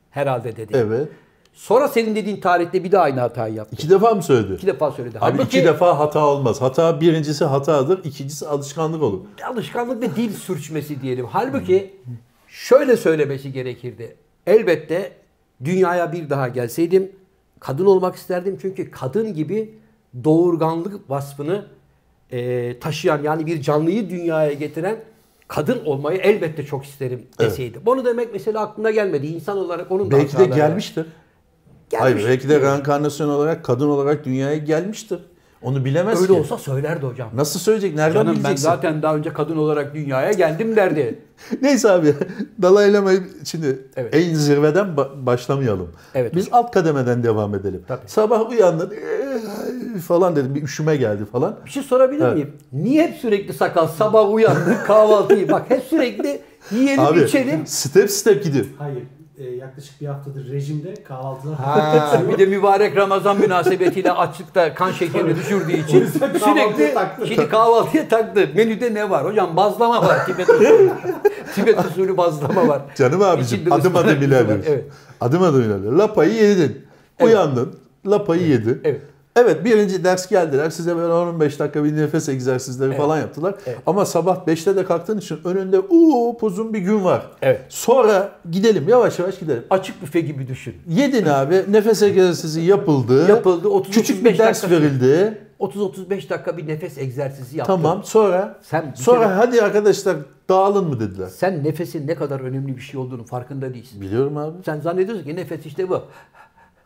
herhalde dedi. Evet. Sonra senin dediğin tarihte bir daha aynı hatayı yaptı. İki defa mı söyledi? İki defa söyledi. Abi Halbuki iki defa hata olmaz. Hata birincisi hatadır, ikincisi alışkanlık olur. alışkanlık ve dil sürçmesi diyelim. Halbuki şöyle söylemesi gerekirdi. Elbette dünyaya bir daha gelseydim kadın olmak isterdim. Çünkü kadın gibi doğurganlık vasfını e, taşıyan yani bir canlıyı dünyaya getiren kadın olmayı elbette çok isterim deseydi. Bunu demek mesela aklına gelmedi. İnsan olarak onun da Belki de hataları var. Gelmiş. Hayır, belki de reenkarnasyon olarak kadın olarak dünyaya gelmiştir. Onu bilemez Öyle ki. olsa söylerdi hocam. Nasıl söyleyecek? Nereden Canım ben bileceksin? zaten daha önce kadın olarak dünyaya geldim derdi. *laughs* Neyse abi. Dalai Lama'yı şimdi Evet. en zirveden ba- başlamayalım. Evet Biz alt kademeden devam edelim. Tabii. Sabah uyandın "Ee," falan dedim. Bir üşüme geldi falan. Bir şey sorabilir Evet. miyim? Niye hep sürekli sakal sabah uyandık kahvaltıyı bak hep sürekli yiyelim Abi içelim. step step gidiyor. Hayır. E, yaklaşık bir haftadır rejimde kahvaltılar. Ha, bir de mübarek Ramazan münasebetiyle açlıkta kan şekerini düşürdüğü için sürekli taktı. şimdi kahvaltıya taktı. Menüde ne var? Hocam bazlama var. Tibet usulü. *laughs* Tibet usulü bazlama var. Canım abicim İçinde adım adım var, Evet. Adım adım ilerliyoruz. Lapayı yedin. Evet. Uyandın. Lapayı yedin. Evet. Evet birinci ders geldiler. Size böyle 15 dakika bir nefes egzersizleri falan yaptılar. Evet. Ama sabah 5'te de kalktığın için önünde uuu uzun bir gün var. Evet. Sonra gidelim yavaş yavaş gidelim. Açık büfe gibi düşün. Yedin abi nefes egzersizi yapıldı. Yapıldı, 30 Küçük bir 35 ders dakika verildi. 30-35 dakika bir nefes egzersizi yaptın. Tamam sonra Sen sonra kere- hadi arkadaşlar dağılın mı dediler. Sen nefesin ne kadar önemli bir şey olduğunu farkında değilsin. Biliyorum abi. Sen zannediyorsun ki nefes işte bu.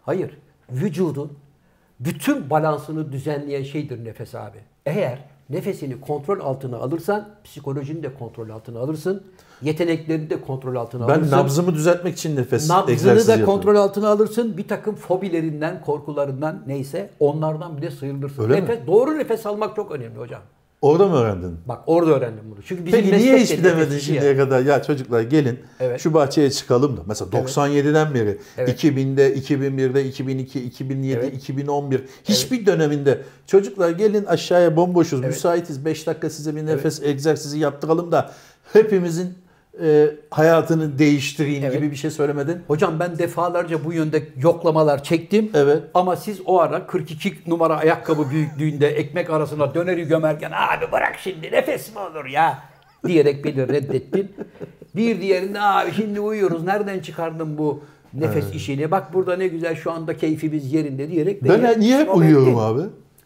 Hayır. Vücudun bütün balansını düzenleyen şeydir nefes abi. Eğer nefesini kontrol altına alırsan psikolojini de kontrol altına alırsın. Yeteneklerini de kontrol altına Ben alırsın. nabzımı düzeltmek için nefes Nabzını da yapıyorum. kontrol altına alırsın. Bir takım fobilerinden, korkularından neyse onlardan bile sıyrılırsın. Öyle mi? nefes, Doğru nefes almak çok önemli hocam. Orada mı öğrendin? Bak orada öğrendim bunu. Çünkü bizim Peki niye hiç de demedin şimdiye ya. kadar? Ya çocuklar gelin Evet. şu bahçeye çıkalım da. Mesela 97'den beri Evet. 2000'de, 2001'de, 2002, 2007, Evet. 2011 hiçbir döneminde çocuklar gelin aşağıya bomboşuz, müsaitiz 5 dakika size bir nefes egzersizi yaptıralım da hepimizin e, hayatını değiştireyim Evet. gibi bir şey söylemedin. Hocam ben defalarca bu yönde yoklamalar çektim. Evet. Ama siz o ara 42 numara ayakkabı büyüklüğünde ekmek arasına döneri gömerken abi bırak şimdi nefes mi olur ya diyerek beni reddettin. Bir diğerinde abi şimdi uyuyoruz nereden çıkardın bu nefes işini bak burada ne güzel şu anda keyfimiz yerinde diyerek. Ben niye hep uyuyorum ettin. abi?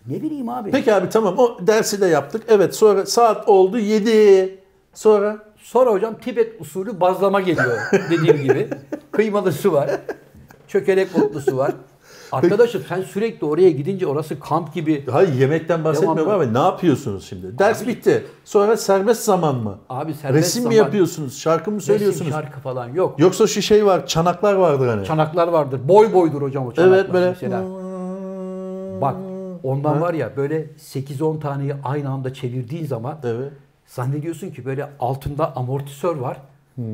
Ne bileyim abi. Peki abi tamam o dersi de yaptık. Evet sonra saat oldu 7. Sonra Sonra hocam Tibet usulü bazlama geliyor dediğim gibi. Kıymalısı var. Çökelek otlusu var. Arkadaşım sen sürekli oraya gidince orası kamp gibi. Hayır yemekten bahsetmiyorum ama ne yapıyorsunuz şimdi? Ders bitti. Sonra serbest zaman mı? Abi serbest Resim zaman, mi yapıyorsunuz? Şarkı mı söylüyorsunuz? Resim, şarkı falan yok. Yoksa şu şey var, çanaklar vardır hani. Çanaklar vardır. Boy boydur hocam o çanaklar evet böyle. mesela. Bak ondan var ya böyle 8-10 taneyi aynı anda çevirdiğin zaman Evet. Zannediyorsun ki böyle altında amortisör var. Hmm.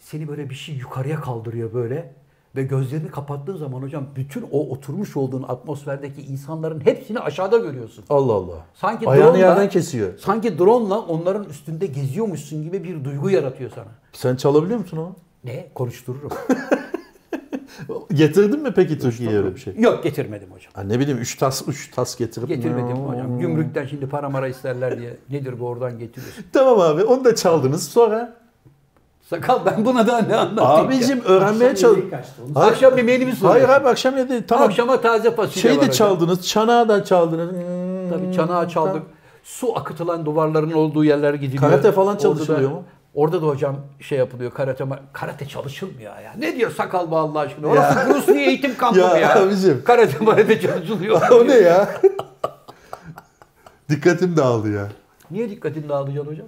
Seni böyle bir şey yukarıya kaldırıyor böyle. Ve gözlerini kapattığın zaman hocam bütün o oturmuş olduğun atmosferdeki insanların hepsini aşağıda görüyorsun. Allah Allah. Sanki Ayağını drone'la- yerden kesiyor. Sanki drone'la onların üstünde geziyormuşsun gibi bir duygu yaratıyor sana. Sen çalabiliyor musun onu? Ne? Konuştururum. *laughs* *laughs* Getirdin mi peki Türkiye'ye öyle bir şey? Yok getirmedim hocam. Ha ne bileyim 3 tas 3 tas getirip Getirmedim hocam. Gümrükten şimdi para mara isterler diye. Nedir bu oradan getiriyorsun? *laughs* Tamam abi onu da çaldınız sonra. Sakal ben buna daha ne anlatayım ya? Abicim öğrenmeye Akşam çal. yemeği kaçtı, onu Hayır. Akşam bir menü mü Hayır soruyorsun? abi akşam yedi tamam. Akşama taze fasulye Şey var de hocam. çaldınız, çanağı da çaldınız. Hmm, Tabii çanağı çaldık. Su akıtılan duvarların olduğu yerlere gidiliyor. Karate falan çalışılıyor mu? Orada da hocam şey yapılıyor karate karate çalışılmıyor ya. Ne diyor sakal bu Allah aşkına? Orası Bruce Lee eğitim kampı Ya ya? abicim. Karate marate çalışılıyor. *laughs* o ne ya? *laughs* Dikkatim dağıldı ya. Niye dikkatin dağılacaksın hocam?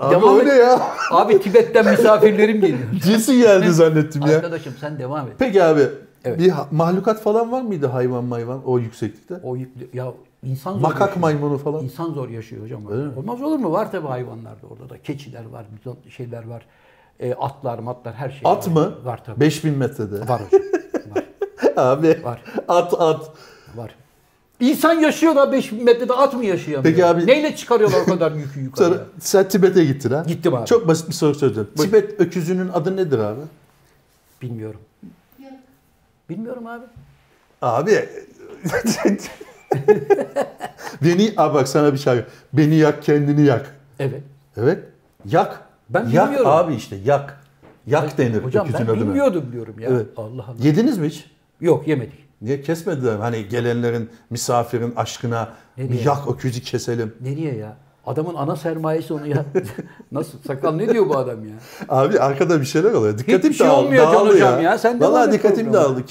Abi Devam o et. ya? Abi Tibet'ten misafirlerim geliyor. *laughs* Cinsi geldi zannettim ya. Arkadaşım sen devam et. Peki abi Evet. bir mahlukat falan var mıydı hayvan mayvan o yükseklikte? O ya insan zor Makak yaşıyor. maymunu falan. İnsan zor yaşıyor hocam. Öyle mi? Olmaz olur mu? Var tabii hayvanlarda orada da. Keçiler var, bizon- şeyler var. E, atlar, matlar her şey At var. mı? Var tabii. 5000 metrede. Var hocam. Var. *laughs* Abi Var. at at. Var. İnsan yaşıyor da 5000 metrede at mı yaşayamıyor? Peki abi- Neyle çıkarıyorlar o kadar yükü *laughs* yukarıya? Sonra sen Tibet'e gittin ha? Gittim abi. Çok basit bir soru soracağım. Buyur. Tibet öküzünün adı nedir abi? Bilmiyorum. Bilmiyorum abi. Abi *laughs* *laughs* beni abi bak sana bir şey beni yak kendini yak. Evet. Evet. Yak. Ben yak bilmiyorum. abi işte yak. Yak denir Hocam ben adına. bilmiyordum diyorum ya. Evet. Allah Allah. Yediniz mi hiç? Yok yemedik. Niye kesmediler? Hani gelenlerin, misafirin aşkına bir Nereye? yak öküzü keselim. Nereye ya? Adamın ana sermayesi onu ya. *laughs* Nasıl? Sakal ne diyor bu adam ya? Abi arkada bir şeyler oluyor. Dikkatim Hiçbir şey dağıldı, olmuyor Can Hocam ya. Sen devam Vallahi dikkatim dağıldı.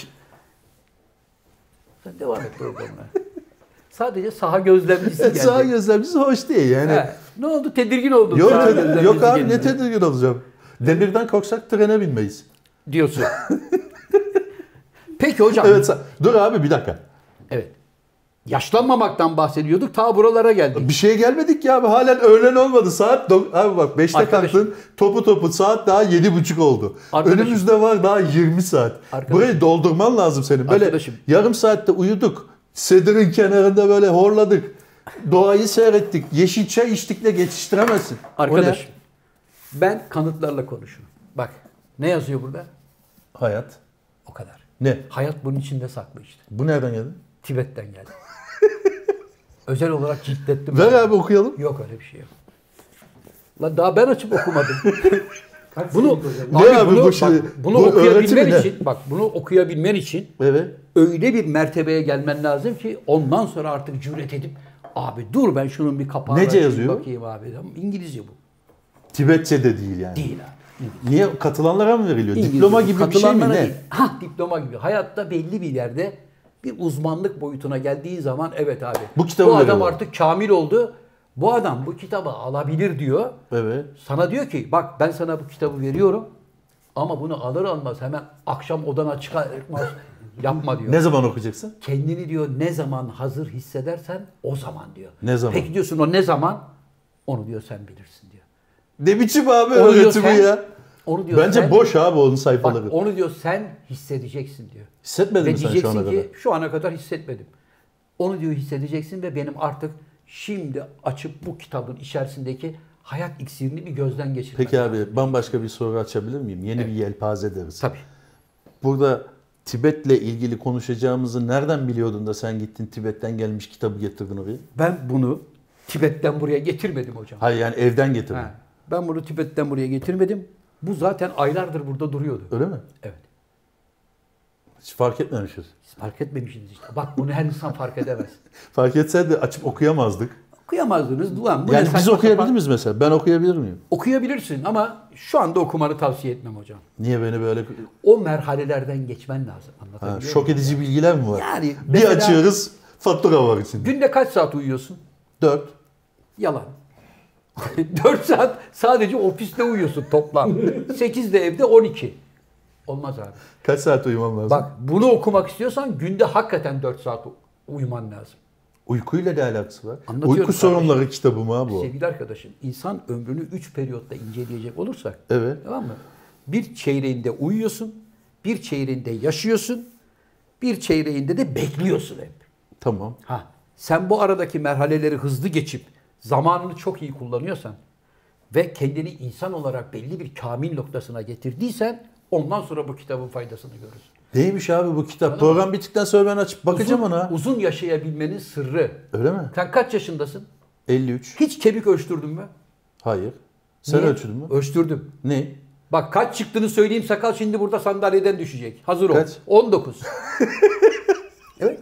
Sen devam et programına. Sadece saha gözlemcisi *laughs* geldi. Sağ gözlemcisi hoş değil yani. He. Ne oldu? Tedirgin oldun. Yok, saha tedir- yok abi ne gelince. tedirgin olacağım. Demirden korksak trene binmeyiz. Diyorsun. *laughs* Peki hocam. Evet dur abi bir dakika. Evet. Yaşlanmamaktan bahsediyorduk. Ta buralara geldik. Bir şeye gelmedik ya abi. Halen öğlen olmadı. Saat do- abi bak 5'te Arkadaşım. kalktın. Topu topu saat daha 7.30 oldu. Arkadaşım. Önümüzde var daha 20 saat. Arkadaşım. Burayı doldurman lazım senin. Böyle Arkadaşım. yarım saatte uyuduk. Sedirin kenarında böyle horladık. Doğayı seyrettik. Yeşil çay içtik de geçiştiremezsin. Arkadaş. Ben kanıtlarla konuşurum. Bak ne yazıyor burada? Hayat. O kadar. Ne? Hayat bunun içinde saklı işte. Bu nereden geldi? Tibet'ten geldi. *laughs* Özel olarak ciltlettim. Ver abi okuyalım. Yok öyle bir şey yok. Lan daha ben açıp okumadım. *laughs* Kaç bunu? Ne abi bunu, bu şimdi? bak, bunu Bu okuyabilmen ne? için bak bunu okuyabilmen için Evet. öyle bir mertebeye gelmen lazım ki ondan sonra artık cüret edip abi dur ben şunun bir kapağını Nece açayım, yazıyor? bakayım abi. Tamam, İngilizce bu. Tibetçe de değil yani. Değil abi. Niye? Katılanlara mı veriliyor? İngilizce Diploma gibi bir şey mi ne? değil. Hah diploma gibi. Hayatta belli bir yerde bir uzmanlık boyutuna geldiği zaman evet abi. Bu kitabı Bu adam veriyorlar. artık kamil oldu. Bu adam bu kitabı alabilir diyor. Evet. Sana diyor ki bak ben sana bu kitabı veriyorum ama bunu alır almaz hemen akşam odana çıkar *laughs* yapma diyor. Ne zaman okuyacaksın? Kendini diyor ne zaman hazır hissedersen o zaman diyor. Ne zaman? Peki diyorsun o ne zaman? Onu diyor sen bilirsin diyor. Ne biçim abi Onu diyor öğreti bu sen- ya? Onu diyor Bence sen, boş abi onun Bak sayfaları. onu diyor sen hissedeceksin diyor. Hissetmedin Ve mi sen şu ana ki kadar? şu ana kadar hissetmedim. Onu diyor hissedeceksin ve benim artık şimdi açıp bu kitabın içerisindeki hayat iksirini bir gözden geçirmek Peki lazım. abi bambaşka bir soru açabilir miyim? Yeni bir yelpaze deriz. Tabii. Burada Tibet'le ilgili konuşacağımızı nereden biliyordun da sen gittin Tibet'ten gelmiş kitabı getirdin oraya? Ben bunu Tibet'ten buraya getirmedim hocam. Hayır yani evden getirdin. Ha, Ben bunu Tibet'ten buraya getirmedim. Bu zaten aylardır burada duruyordu. Öyle mi? Evet. Hiç fark etmemişiz. Siz fark etmemişsiniz işte. Bak bunu her insan fark edemez. *laughs* Fark etse de açıp okuyamazdık. Okuyamazdınız. Ulan bu yani biz okuyabilir miyiz mesela? Ben okuyabilir miyim? Okuyabilirsin ama şu anda okumanı tavsiye etmem hocam. Niye beni böyle O merhalelerden geçmen lazım. ha, şok muyum? edici bilgiler mi var? Yani bir açıyoruz fatura var içinde. Günde kaç saat uyuyorsun? 4. Yalan. *laughs* 4 saat sadece ofiste uyuyorsun toplam. *laughs* 8 de evde 12. Olmaz abi. Kaç saat uyumam lazım? Bak bunu okumak istiyorsan günde hakikaten 4 saat uyuman lazım. Uykuyla ne alakası var? Uyku sorunları kitabı mı ha bu? Sevgili arkadaşım, insan ömrünü 3 periyotta inceleyecek olursak, Evet. tamam mı? Bir çeyreğinde uyuyorsun, bir çeyreğinde yaşıyorsun, bir çeyreğinde de bekliyorsun hep. Tamam. Ha, sen bu aradaki merhaleleri hızlı geçip zamanını çok iyi kullanıyorsan ve kendini insan olarak belli bir kamil noktasına getirdiysen ondan sonra bu kitabın faydasını görürsün. Neymiş abi bu kitap? Program bittikten sonra ben açıp bakacağım uzun, ona. Uzun yaşayabilmenin sırrı. Öyle mi? Sen kaç yaşındasın? 53. Hiç kemik ölçtürdün mü? Hayır. Sen Niye? ölçtün mü? Ölçtürdüm. Ne? Bak kaç çıktığını söyleyeyim sakal şimdi burada sandalyeden düşecek. Hazır ol. Kaç? 19. *laughs* evet.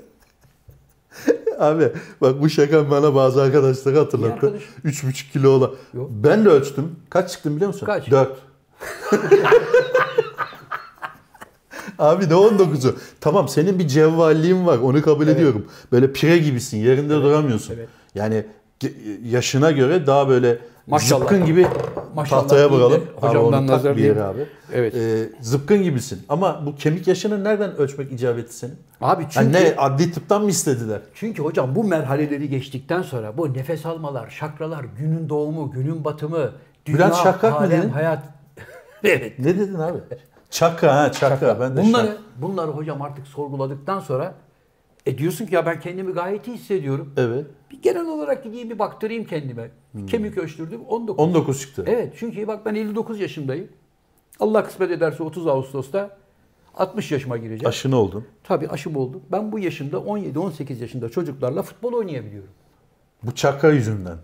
Abi bak bu şaka bana bazı arkadaşları hatırlattı. arkadaş. 3,5 kilo olan. Yok. Ben de ölçtüm. Kaç çıktım biliyor musun? Kaç? 4. *laughs* Abi ne 19'u? Tamam senin bir cevvalliğin var onu kabul ediyorum. Böyle pire gibisin yerinde duramıyorsun. evet. Yani yaşına göre daha böyle Maşallah. zıpkın gibi Maşallah tahtaya de, vuralım. Hocamdan nazar bir yere abi. Evet. Ee, zıpkın gibisin. Ama bu kemik yaşını nereden ölçmek icap etti senin? Abi çünkü Yani ne adli tıptan mı istediler? Çünkü hocam bu merhaleleri geçtikten sonra bu nefes almalar, şakralar, günün doğumu, günün batımı, dünya, Bülent Şakrak mı alem, dedin? hayat. *laughs* evet. Ne dedin abi? Çakra ha çakra. Ben de Bunları, şak- bunları hocam artık sorguladıktan sonra e diyorsun ki ya ben kendimi gayet iyi hissediyorum. Evet. Bir genel olarak gideyim bir baktırayım kendime. Bir Kemik ölçtürdüm 19. 19 çıktı. Evet çünkü bak ben 59 yaşındayım. Allah kısmet ederse 30 Ağustos'ta 60 yaşıma gireceğim. Aşını oldun. Tabii aşım oldu. Ben bu yaşımda 17-18 yaşında çocuklarla futbol oynayabiliyorum. Bu çakra yüzünden.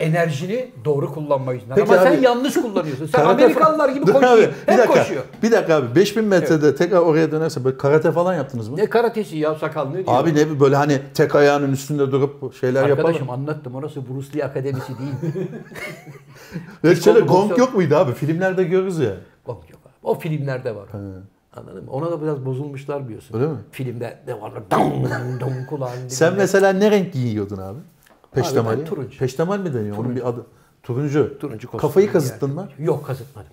Evet. Enerjini doğru kullanma yüzünden. Peki Ama sen abi- yanlış kullanıyorsun. Sen Karate Amerikalılar gibi koşuyor. abi, bir Hep dakika, koşuyor. Bir dakika abi 5000 metrede tekrar oraya dönerse böyle karate falan yaptınız mı? Ne karatesi ya sakal ne diyor? Abi ne böyle hani tek ayağının üstünde durup şeyler Arkadaşım yapalım. anlattım orası Bruce Lee Akademisi değil. *laughs* Taekwondo, gong yok muydu abi? Filmlerde görürüz ya. Gong yok abi. O filmlerde var. Anladın mı? Ona da biraz bozulmuşlar biliyorsun. Öyle mi? Filmde de var. Dong dong kulağın Sen mesela ne renk giyiyordun abi? Peştemali. ben turuncu. Peştemal mi deniyor? Onun bir adı. Turuncu. Turuncu Kafayı kazıttın mı? Yok kazıtmadım.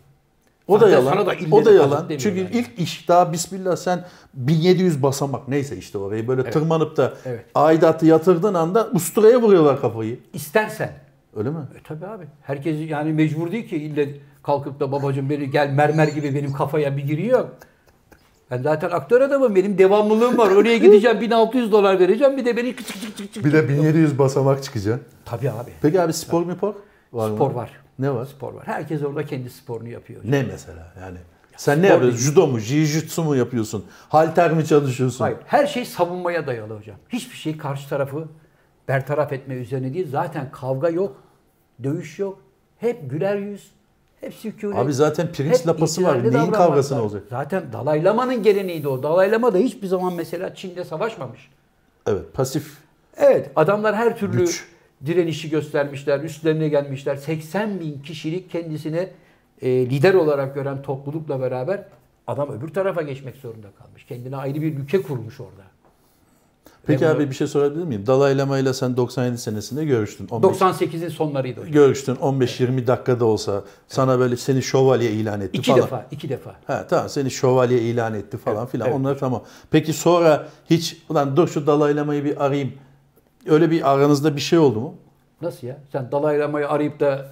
O da yalan. da o da yalan. Çünkü demiyorlar ilk iş daha bismillah sen 1700 basamak neyse işte orayı böyle tırmanıp da Evet. aidatı yatırdığın anda usturaya vuruyorlar kafayı. İstersen. Öyle mi? E tabii abi. Herkes yani mecbur değil ki ille kalkıp da babacığım beni gel mermer gibi benim kafaya bir giriyor. Ben zaten aktör adamım. Benim devamlılığım var. Oraya gideceğim 1600 dolar vereceğim. Bir de beni kıçık kıçık kıçık kıçık. Bir de 1700 basamak çıkacaksın. Tabii abi. Peki abi spor mu spor? Var mı? Spor var. Ne var? Spor var. Herkes orada kendi sporunu yapıyor. Ne mesela yani? Sen ne yapıyorsun? değil. Judo mu? Jiu-jitsu mu yapıyorsun? Halter mi çalışıyorsun? Hayır. Her şey savunmaya dayalı hocam. Hiçbir şey karşı tarafı bertaraf etme üzerine değil. Zaten kavga yok. Dövüş yok. Hep güler yüz. Hep sükunet. Abi zaten pirinç Hep lapası var. Neyin davranmak kavgası ne var. olacak? Zaten Dalai Lama'nın geleneğiydi o. Dalai Lama da hiçbir zaman mesela Çin'de savaşmamış. Evet pasif. Evet adamlar her türlü Güç. direnişi göstermişler, üstlerine gelmişler. 80 bin kişilik kendisine e, lider olarak gören toplulukla beraber adam öbür tarafa geçmek zorunda kalmış. Kendine ayrı bir ülke kurmuş orada. Peki Ve abi bir şey sorabilir miyim? Dalai Lama ile sen 97 senesinde görüştün. 15 98'in sonlarıydı hocam. görüştün 15-20 dakikada olsa sana böyle seni şövalye ilan etti İki falan. defa, iki defa. Ha tamam seni şövalye ilan etti falan Evet, filan evet. onlar tamam. Peki sonra hiç ulan dur şu Dalai Lama'yı bir arayayım. Öyle bir aranızda bir şey oldu mu? Nasıl ya? Sen Dalai Lama'yı arayıp da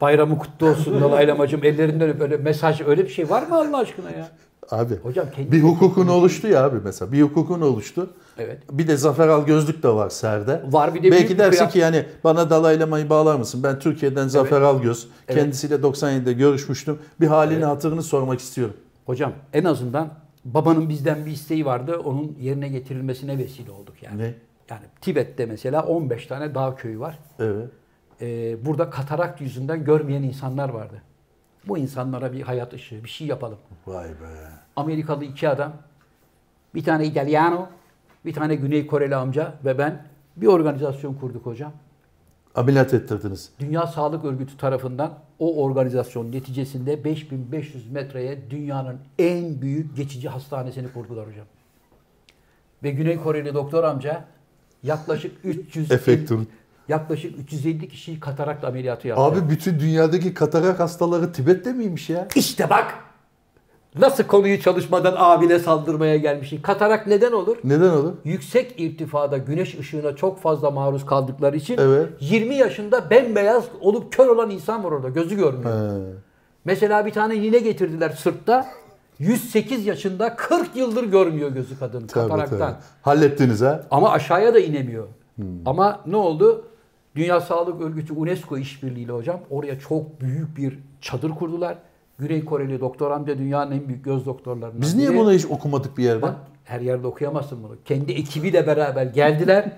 bayramı kutlu olsun Dalai Lama'cığım ellerinden öp böyle mesaj öyle bir şey var mı Allah aşkına ya? Abi Hocam kendi bir hukukun oluştu ya abi mesela. Bir hukukun oluştu. Evet. Bir de Zafer Al gözlük de var serde. Var bir de büyük Belki bir dersin kıyaf- ki yani bana Dalai Lama'yı bağlar mısın? Ben Türkiye'den Zafer Algöz. Evet. Kendisiyle 97'de görüşmüştüm. Bir halini hatırını sormak istiyorum. Hocam en azından babanın bizden bir isteği vardı. Onun yerine getirilmesine vesile olduk yani. Ne? Yani Tibet'te mesela 15 tane dağ köyü var. Evet. Ee, burada katarakt yüzünden görmeyen insanlar vardı. Bu insanlara bir hayat ışığı, bir şey yapalım. Vay be. Amerikalı iki adam, bir tane İtalyano, bir tane Güney Koreli amca ve ben bir organizasyon kurduk hocam. Ameliyat ettirdiniz. Dünya Sağlık Örgütü tarafından o organizasyon neticesinde 5500 metreye dünyanın en büyük geçici hastanesini kurdular hocam. Ve Güney Koreli doktor amca yaklaşık *laughs* 300 Efektun. yaklaşık 350 kişiyi katarakt ameliyatı yaptı. Abi bütün dünyadaki katarak hastaları Tibet'te miymiş ya? işte bak nasıl konuyu çalışmadan abine saldırmaya gelmişsin. Katarak neden olur? Neden olur? Yüksek irtifada güneş ışığına çok fazla maruz kaldıkları için Evet. 20 yaşında bembeyaz olup kör olan insan var orada. Gözü görmüyor. He. Mesela bir tane nine getirdiler sırtta. 108 yaşında 40 yıldır görmüyor gözü kadın Tabii, kataraktan. tabii. Hallettiniz ha? Ama aşağıya da inemiyor. Ama ne oldu? Dünya Sağlık Örgütü UNESCO işbirliğiyle hocam oraya çok büyük bir çadır kurdular. Güney Koreli doktor amca dünyanın en büyük göz doktorlarından Biz niye biri. bunu hiç okumadık bir yerde? Bak her yerde okuyamazsın bunu. Kendi ekibiyle beraber geldiler.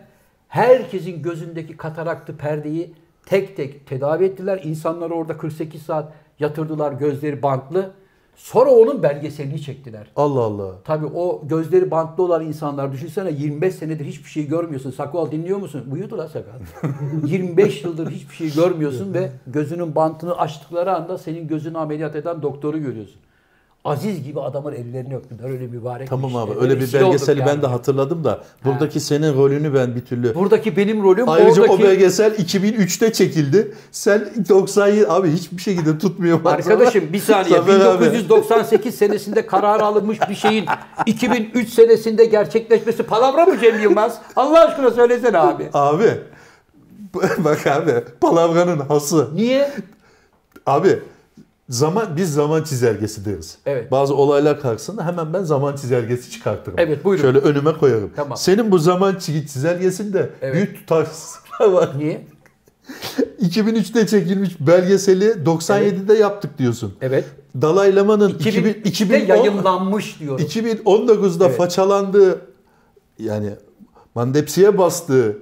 Herkesin gözündeki kataraktı perdeyi tek tek tedavi ettiler. İnsanları orada 48 saat yatırdılar gözleri bantlı. Sonra onun belgeselini çektiler. Allah Allah. Tabii o gözleri bantlı olan insanlar düşünsene 25 senedir hiçbir şey görmüyorsun. Sakal dinliyor musun? Uyudu la sakal. *laughs* 25 yıldır hiçbir şey görmüyorsun ve gözünün bantını açtıkları anda senin gözünü ameliyat eden doktoru görüyorsun. Aziz gibi adamın ellerini öptüler öyle mübarek Tamam bir abi işte. öyle bir olduk belgeseli yani. ben de hatırladım da buradaki senin rolünü ben bir türlü Buradaki benim rolüm Ayrıca oradaki... o belgesel 2003'te çekildi. Sen 97 abi hiçbir şekilde tutmuyor. Arkadaşım bir saniye. Zafer abi. 1998 senesinde karar alınmış bir şeyin 2003 senesinde gerçekleşmesi palavra mı Cem Yılmaz? Allah aşkına söylesene abi. Abi *laughs* bak abi palavranın hası. Niye? Abi zaman biz zaman çizelgesi deriz. Evet. Bazı olaylar karşısında hemen ben zaman çizelgesi çıkartırım. Evet, buyurun. Şöyle önüme koyarım. Tamam. Senin bu zaman çi- çizelgesinde Evet. büyük tutarsızlıklar var. Niye? *laughs* 2003'te çekilmiş belgeseli 97'de yaptık diyorsun. Evet. Dalai Lama'nın 2000, 2000'de 2010 yayınlanmış diyorum. 2019'da Evet. façalandığı yani mandepsiye bastığı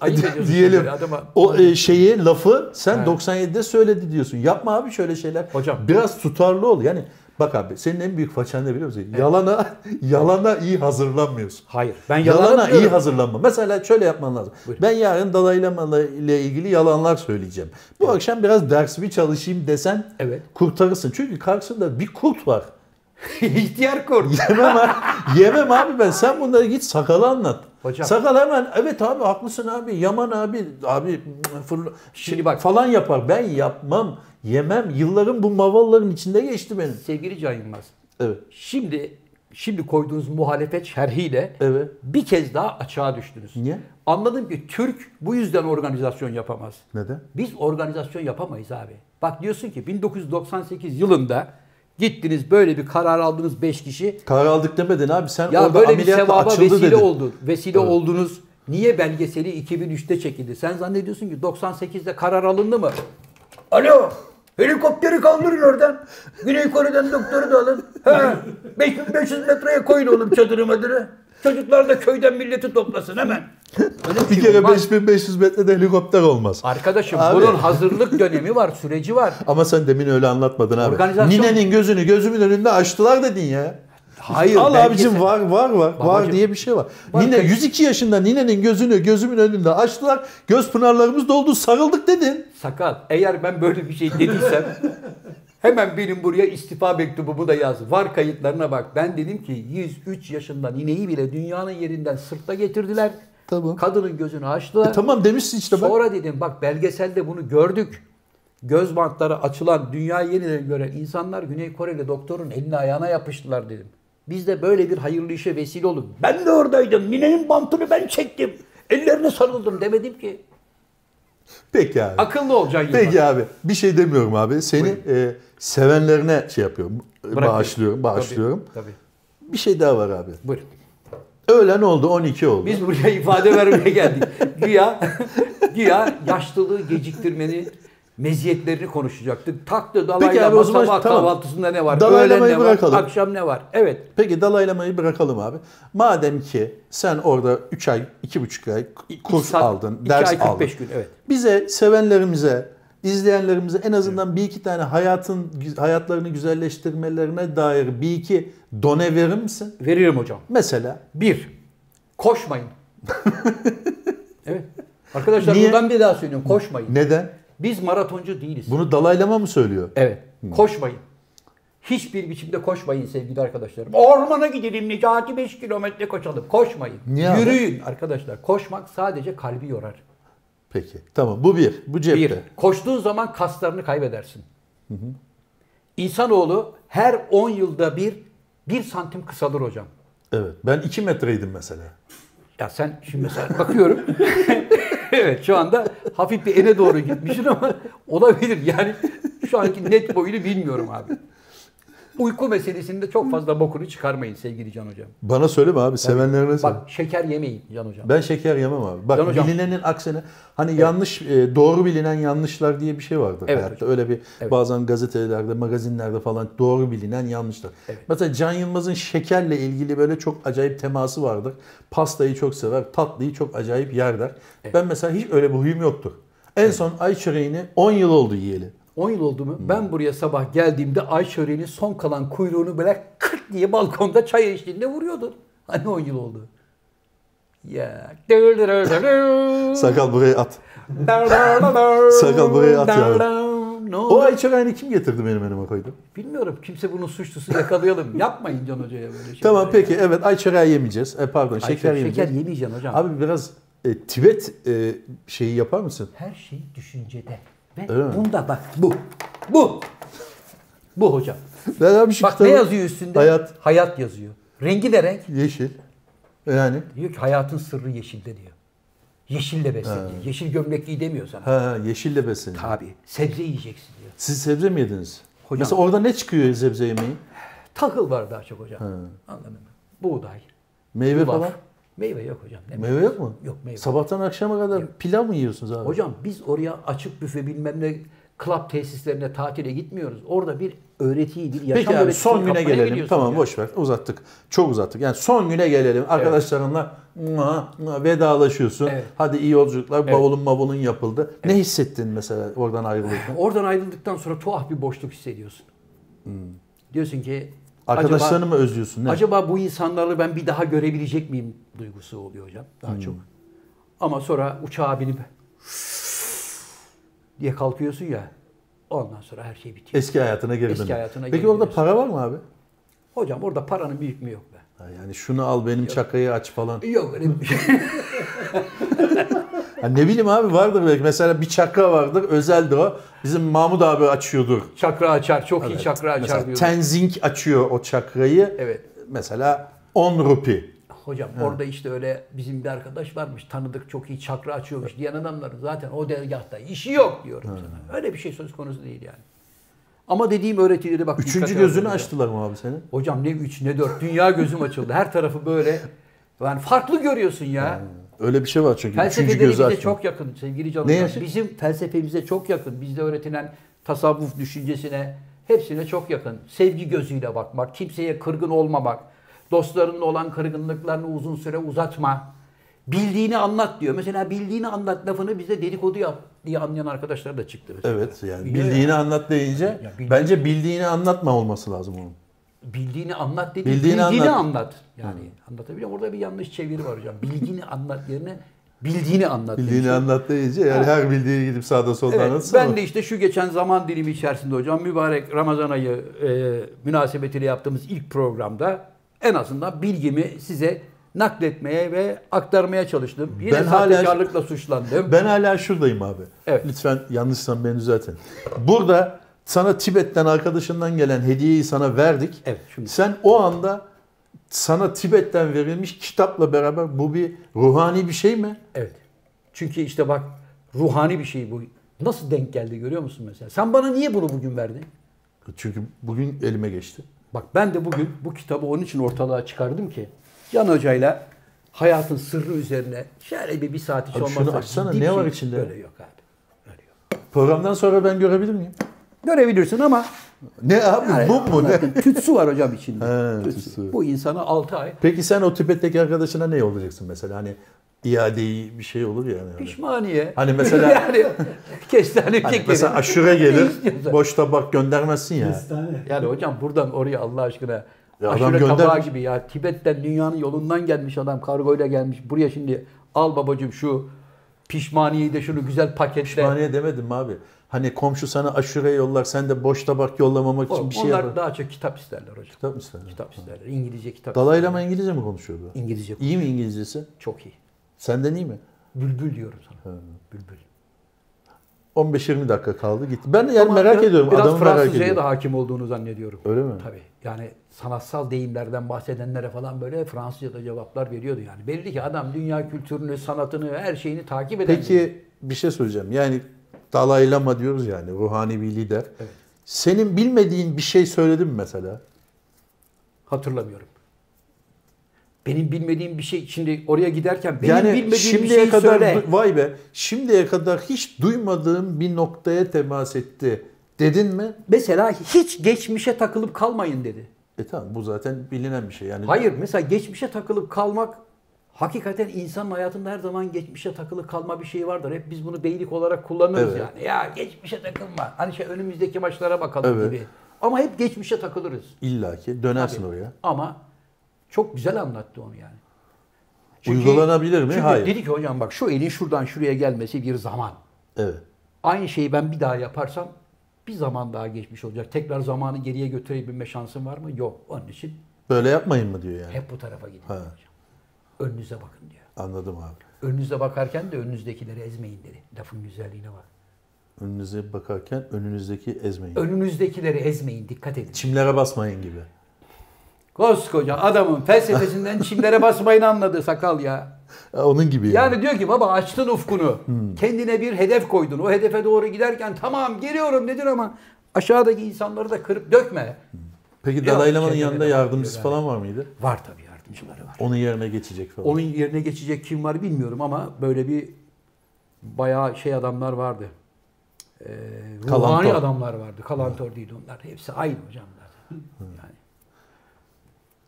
Ayıp diyelim adama. o e, şeyi lafı sen He. 97'de söyledi diyorsun. Yapma abi şöyle şeyler. Hocam. biraz tutarlı ol. Yani bak abi senin en büyük façan ne biliyor musun? Yalana *laughs* yalana iyi hazırlanmıyorsun. Hayır. Ben Yalana yalana iyi hazırlanma. Mesela şöyle yapman lazım. Buyurun. Ben yarın Dalai Lama ile ilgili yalanlar söyleyeceğim. Bu akşam biraz dersimi çalışayım desen Evet. kurtarırsın. Çünkü karşısında bir kurt var. *laughs* İhtiyar kurt. Yemem abi. Yemem abi ben. Sen bunları git sakala anlat. Hocam. Sakal hemen evet abi haklısın abi. Yaman abi abi fırla, Şimdi bak. falan yapar. Ben yapmam. Yemem. Yıllarım bu mavalların içinde geçti benim. Sevgili Can Yılmaz. Evet. Şimdi şimdi koyduğunuz muhalefet şerhiyle Evet. bir kez daha açığa düştünüz. Niye? Anladım ki Türk bu yüzden organizasyon yapamaz. Neden? Biz organizasyon yapamayız abi. Bak diyorsun ki 1998 yılında gittiniz böyle bir karar aldınız 5 kişi. Karar aldık demedin abi. Sen Ya orada böyle bir sevaba vesile dedin. oldu. Vesile Evet. oldunuz. Niye belgeseli 2003'te çekildi? Sen zannediyorsun ki 98'de karar alındı mı? Alo! Helikopteri kaldırın oradan. Güney Kore'den doktoru da alın. He, 5500 metreye koyun oğlum çadırı madırı. Çocuklar da köyden milleti toplasın hemen. Öyle Bir şey kere olmaz. 5500 metrede helikopter olmaz. Arkadaşım Abi. bunun hazırlık dönemi var, süreci var. *laughs* Ama sen demin öyle anlatmadın abi. Organizasyon- Ninenin gözünü gözümün önünde açtılar dedin ya. Hayır. Al belgesel- abicim var var var. Var Babacım, diye bir şey var. var Nine kay- 102 yaşında ninenin gözünü gözümün önünde açtılar. Göz pınarlarımız doldu sarıldık dedin. Sakal eğer ben böyle bir şey dediysem *laughs* hemen benim buraya istifa mektubumu da yaz. Var kayıtlarına bak. Ben dedim ki 103 yaşında nineyi bile dünyanın yerinden sırtla getirdiler. Tamam. Kadının gözünü açtılar. E tamam demişsin işte bak. Sonra dedim bak belgeselde bunu gördük. Göz bantları açılan dünyayı yeniden gören insanlar Güney Koreli doktorun eline ayağına yapıştılar dedim. Biz de böyle bir hayırlı işe vesile olduk. Ben de oradaydım. Ninenin bantını ben çektim. Ellerine sarıldım demedim ki. Peki abi. Akıllı olacaksın. Peki abi. Bir şey demiyorum abi. Seni e, sevenlerine şey yapıyorum. Bırakın. Bağışlıyorum, bağışlıyorum. Tabii, tabii. Bir şey daha var abi. Buyurun. Öğlen oldu 12 oldu. Biz buraya ifade vermeye geldik. Güya, güya yaşlılığı geciktirmenin meziyetlerini konuşacaktık. Taktı Dalai Lama sabah tamam. kahvaltısında ne var? Dalai Öğlen ne var? bırakalım. Akşam ne var? Evet. Peki Dalai Lama'yı bırakalım abi. Madem ki sen orada 3 ay, 2,5 ay kurs saat- aldın, ders ay 45 aldın. gün evet. Bize, sevenlerimize, izleyenlerimize en azından bir iki tane hayatın hayatlarını güzelleştirmelerine dair bir iki done verir misin? Veririm hocam. Mesela Bir, koşmayın. *laughs* evet. Arkadaşlar Niye? buradan bir daha söylüyorum. Koşmayın. neden? Biz maratoncu değiliz. Bunu Dalai Lama mı söylüyor? Evet. Koşmayın. Hiçbir biçimde koşmayın sevgili arkadaşlarım. Ormana gidelim Necati 5 kilometre koşalım. Koşmayın. Niye abi? Yürüyün arkadaşlar. Koşmak sadece kalbi yorar. Peki. Tamam. Bu bir. Bu cepte. Bir, koştuğun zaman kaslarını kaybedersin. İnsanoğlu her 10 yılda bir, bir santim kısalır hocam. Evet. Ben 2 metreydim mesela. Ya sen şimdi mesela bakıyorum. *laughs* evet şu anda hafif bir ene doğru gitmişsin ama olabilir. Yani şu anki net boyunu bilmiyorum abi. Uyku meselesinde çok fazla bokunu çıkarmayın sevgili Can Hocam. Bana söyleme abi. Sevenlerine söyle. Bak şeker yemeyin Can Hocam. Ben şeker yemem abi. Bak Can hocam. bilinenin aksine hani yanlış e, doğru bilinen yanlışlar diye bir şey vardır Evet hayatta. Öyle bir Evet. bazen gazetelerde, magazinlerde falan doğru bilinen yanlışlar. Evet. Mesela Can Yılmaz'ın şekerle ilgili böyle çok acayip teması vardır. Pastayı çok sever, tatlıyı çok acayip yer der. Ben mesela hiç öyle bir huyum yoktur. En son ay çöreğini 10 yıl oldu yiyeli. 10 yıl oldu mu? Hmm. Ben buraya sabah geldiğimde ay çöreğinin son kalan kuyruğunu böyle kırt diye balkonda çay eşliğinde vuruyordun. Hani 10 yıl oldu? Ya. Sakal buraya at. Sakal buraya at ya. Ne O ay çöreğini kim getirdi benim önüme koydu? Bilmiyorum. Kimse bunun suçlusu yakalayalım. Yapmayın Can Hoca'ya böyle şeyler. Tamam ya. peki evet ay çöreği yemeyeceğiz. E, pardon Ay, şeker yemeyeceğiz. şeker yemeyeceksin hocam. Abi biraz e, Tibet e, şeyi yapar mısın? Her şey düşüncede. Ve Öyle mi? bunda bak bu. Bu. Bu hocam. Ben abi şu Bak ne yazıyor üstünde? Hayat. Hayat yazıyor. Rengi de renk. Yeşil. Yani. Diyor ki hayatın sırrı yeşilde diyor. Yeşille besleniyor. Yeşil gömlek giy demiyor sana. Ha, yeşille besleniyor. Tabii. Sebze yiyeceksin diyor. Siz sebze mi yediniz? Hocam- Mesela orada ne çıkıyor sebze yemeği? Tahıl var daha çok hocam. Anladın mı? Buğday. Meyve yulaf. falan. Meyve yok hocam. Ne Meyve yok mu? Yok meyve. Sabahtan akşama kadar pilav mı yiyorsunuz abi? Hocam biz oraya açık büfe bilmem ne club tesislerine tatile gitmiyoruz. Orada bir öğretiyi, bir yaşam Peki abi son güne gelelim. Tamam ya. boş ver. Uzattık. Çok uzattık. Yani son güne gelelim. Arkadaşlarınla mua, vedalaşıyorsun. Evet. Hadi iyi yolculuklar. Evet. Bavulun mavulun yapıldı. Ne hissettin mesela oradan ayrılırken? Oradan ayrıldıktan sonra tuhaf bir boşluk hissediyorsun. Diyorsun ki Arkadaşlarını acaba, mı özlüyorsun? Ne? acaba bu insanları ben bir daha görebilecek miyim duygusu oluyor hocam daha Hmm. çok. Ama sonra uçağa binip diye kalkıyorsun ya. Ondan sonra her şey bitiyor. Eski hayatına geri Eski hayatına Peki orada para var mı abi? Hocam orada paranın büyük mü yok be? Yani şunu al benim çakayı aç falan. Yok öyle bir şey. *laughs* Ha, ne bileyim abi vardır belki. Mesela bir çakra vardır. Özeldir o. Bizim Mahmut abi açıyordur. çakra açar, çok iyi Evet. çakra açar Mesela. Tenzing açıyor o çakrayı. Evet. Mesela 10 rupi. Hocam orada işte öyle bizim bir arkadaş varmış tanıdık çok iyi çakra açıyormuş diyen adamların zaten o dergahta işi yok diyorum sana. Öyle bir şey söz konusu değil yani. Ama dediğim öğretileri bak. Üçüncü gözünü ya. açtılar mı abi senin? Hocam ne üç ne dört dünya gözüm açıldı. Her tarafı böyle yani farklı görüyorsun ya. Öyle bir şey var çünkü. Üçüncü Felsefeleri gözü bize açma. çok yakın sevgili canım. Bizim felsefemize çok yakın. Bizde öğretilen tasavvuf düşüncesine hepsine çok yakın. Sevgi gözüyle bakmak, kimseye kırgın olmamak, dostlarınla olan kırgınlıklarını uzun süre uzatma. Bildiğini anlat diyor. Mesela bildiğini anlat lafını bize dedikodu yap diye anlayan arkadaşlar da çıktı. Mesela. Evet yani bildiğini anlat deyince Ya bence bildiğini anlatma olması lazım onun. Bildiğini anlat dedi. Bildiğini Bildiğini, anlat. anlat. Yani anlatabiliyor muyum? Orada bir yanlış çeviri var hocam. Bildiğini anlat yerine bildiğini anlat. Bildiğini demiş. anlat deyince yani her bildiğini gidip sağda solda Evet, anlatsın ben ama- de işte şu geçen zaman dilimi içerisinde hocam mübarek Ramazan ayı e, münasebetiyle yaptığımız ilk programda en azından bilgimi size nakletmeye ve aktarmaya çalıştım. Yine Ben hala- suçlandım. Ben hala şuradayım abi. Evet. Lütfen yanlışsan beni düzeltin. Burada sana Tibet'ten arkadaşından gelen hediyeyi sana verdik. Evet, şimdi- Sen o anda sana Tibet'ten verilmiş kitapla beraber bu bir ruhani bir şey mi? Evet. Çünkü işte bak ruhani bir şey bu. Nasıl denk geldi görüyor musun mesela? Sen bana niye bunu bugün verdin? Çünkü bugün elime geçti. Bak ben de bugün bu kitabı onun için ortalığa çıkardım ki Can Hoca'yla hayatın sırrı üzerine şöyle bir, bir saat hiç Abi olmazsa şunu açsana, ne var şey- içinde? Böyle yok abi. Öyle yok. Programdan sonra ben görebilir miyim? Görebilirsin ama Ne abi yani bu mu ne? Tütsü var hocam içinde. He, Tütsü. tütsü. Bu insana 6 ay Peki sen o Tibet'teki arkadaşına ne yollayacaksın mesela? Hani iadeyi bir şey olur ya. Yani. pişmaniye. Hani mesela- *laughs* yani kestane Hani mesela aşure gelir, boş tabak göndermezsin ya. Kestane. Yani hocam buradan oraya Allah aşkına Ya adam aşure tabağı göndermiş. gibi ya Tibet'ten dünyanın yolundan gelmiş adam kargoyla gelmiş. Buraya şimdi al babacığım şu pişmaniyeyi de şunu güzel paketle. Pişmaniye demedim mi abi? Hani komşu sana aşure yollar, sen de boş tabak yollamamak için bir şey onlar yapar. daha çok kitap isterler hocam. Kitap mı ister? Kitap isterler. İngilizce kitap. Dalayla mı İngilizce mi konuşuyordu? İngilizce. İyi mi İngilizcesi? Çok iyi. Senden iyi mi? Bülbül diyorum sana. Bülbül. 15-20 dakika kaldı gitti. Ben de yani Ama merak ediyorum. Biraz Adamı merak Fransızcaya ediyorum. da hakim olduğunu zannediyorum. Öyle mi? Tabii. Yani sanatsal deyimlerden bahsedenlere falan böyle Fransızca'da cevaplar veriyordu yani. Belli ki adam dünya kültürünü, sanatını, her şeyini takip eden. Peki bir şey söyleyeceğim. Yani Dalai Lama diyoruz yani ruhani bir lider. Evet. Senin bilmediğin bir şey söyledi mi mesela? Hatırlamıyorum. Benim bilmediğim bir şey şimdi oraya giderken benim yani bilmediğim bir şimdiye şeyi kadar söyle. vay be şimdiye kadar hiç duymadığım bir noktaya temas etti. Dedin mi? Mesela hiç geçmişe takılıp kalmayın dedi. E tamam bu zaten bilinen bir şey. Yani Hayır mesela geçmişe takılıp kalmak Hakikaten insanın hayatında her zaman geçmişe takılı kalma bir şey vardır. Hep biz bunu beylik olarak kullanırız Evet. yani. Ya geçmişe takılma. Hani şey önümüzdeki maçlara bakalım Evet. gibi. Ama hep geçmişe takılırız. İlla ki dönersin Tabii. oraya. Ama çok güzel anlattı onu yani. Uygulanabilir mi? Çünkü Hayır. dedi ki hocam bak şu elin şuradan şuraya gelmesi bir zaman. Evet. Aynı şeyi ben bir daha yaparsam bir zaman daha geçmiş olacak. Tekrar zamanı geriye götürebilme şansım var mı? Yok. Onun için Böyle yapmayın mı diyor yani. hep bu tarafa gidin. Önünüze bakın diyor. Anladım abi. Önünüze bakarken de önünüzdekileri ezmeyin dedi. Lafın güzelliğine bak. Önünüze bakarken önünüzdeki ezmeyin. Önünüzdekileri ezmeyin. Dikkat edin. Çimlere basmayın gibi. Koskoca adamın felsefesinden *laughs* çimlere basmayın anladı sakal ya. Onun gibi yani. Yani diyor ki baba açtın ufkunu. Kendine bir hedef koydun. O hedefe doğru giderken tamam geliyorum nedir ama aşağıdaki insanları da kırıp dökme. Peki Yok, Dalai Lama'nın yanında yardımcısı falan var mıydı? Var tabii yardımcıları var. Onun yerine geçecek falan. Onun yerine geçecek kim var bilmiyorum ama böyle bir bayağı şey adamlar vardı. Ee, ruhani Kalantor. adamlar vardı. Kalantor değil onlar. Hepsi aynı hocam zaten. Yani.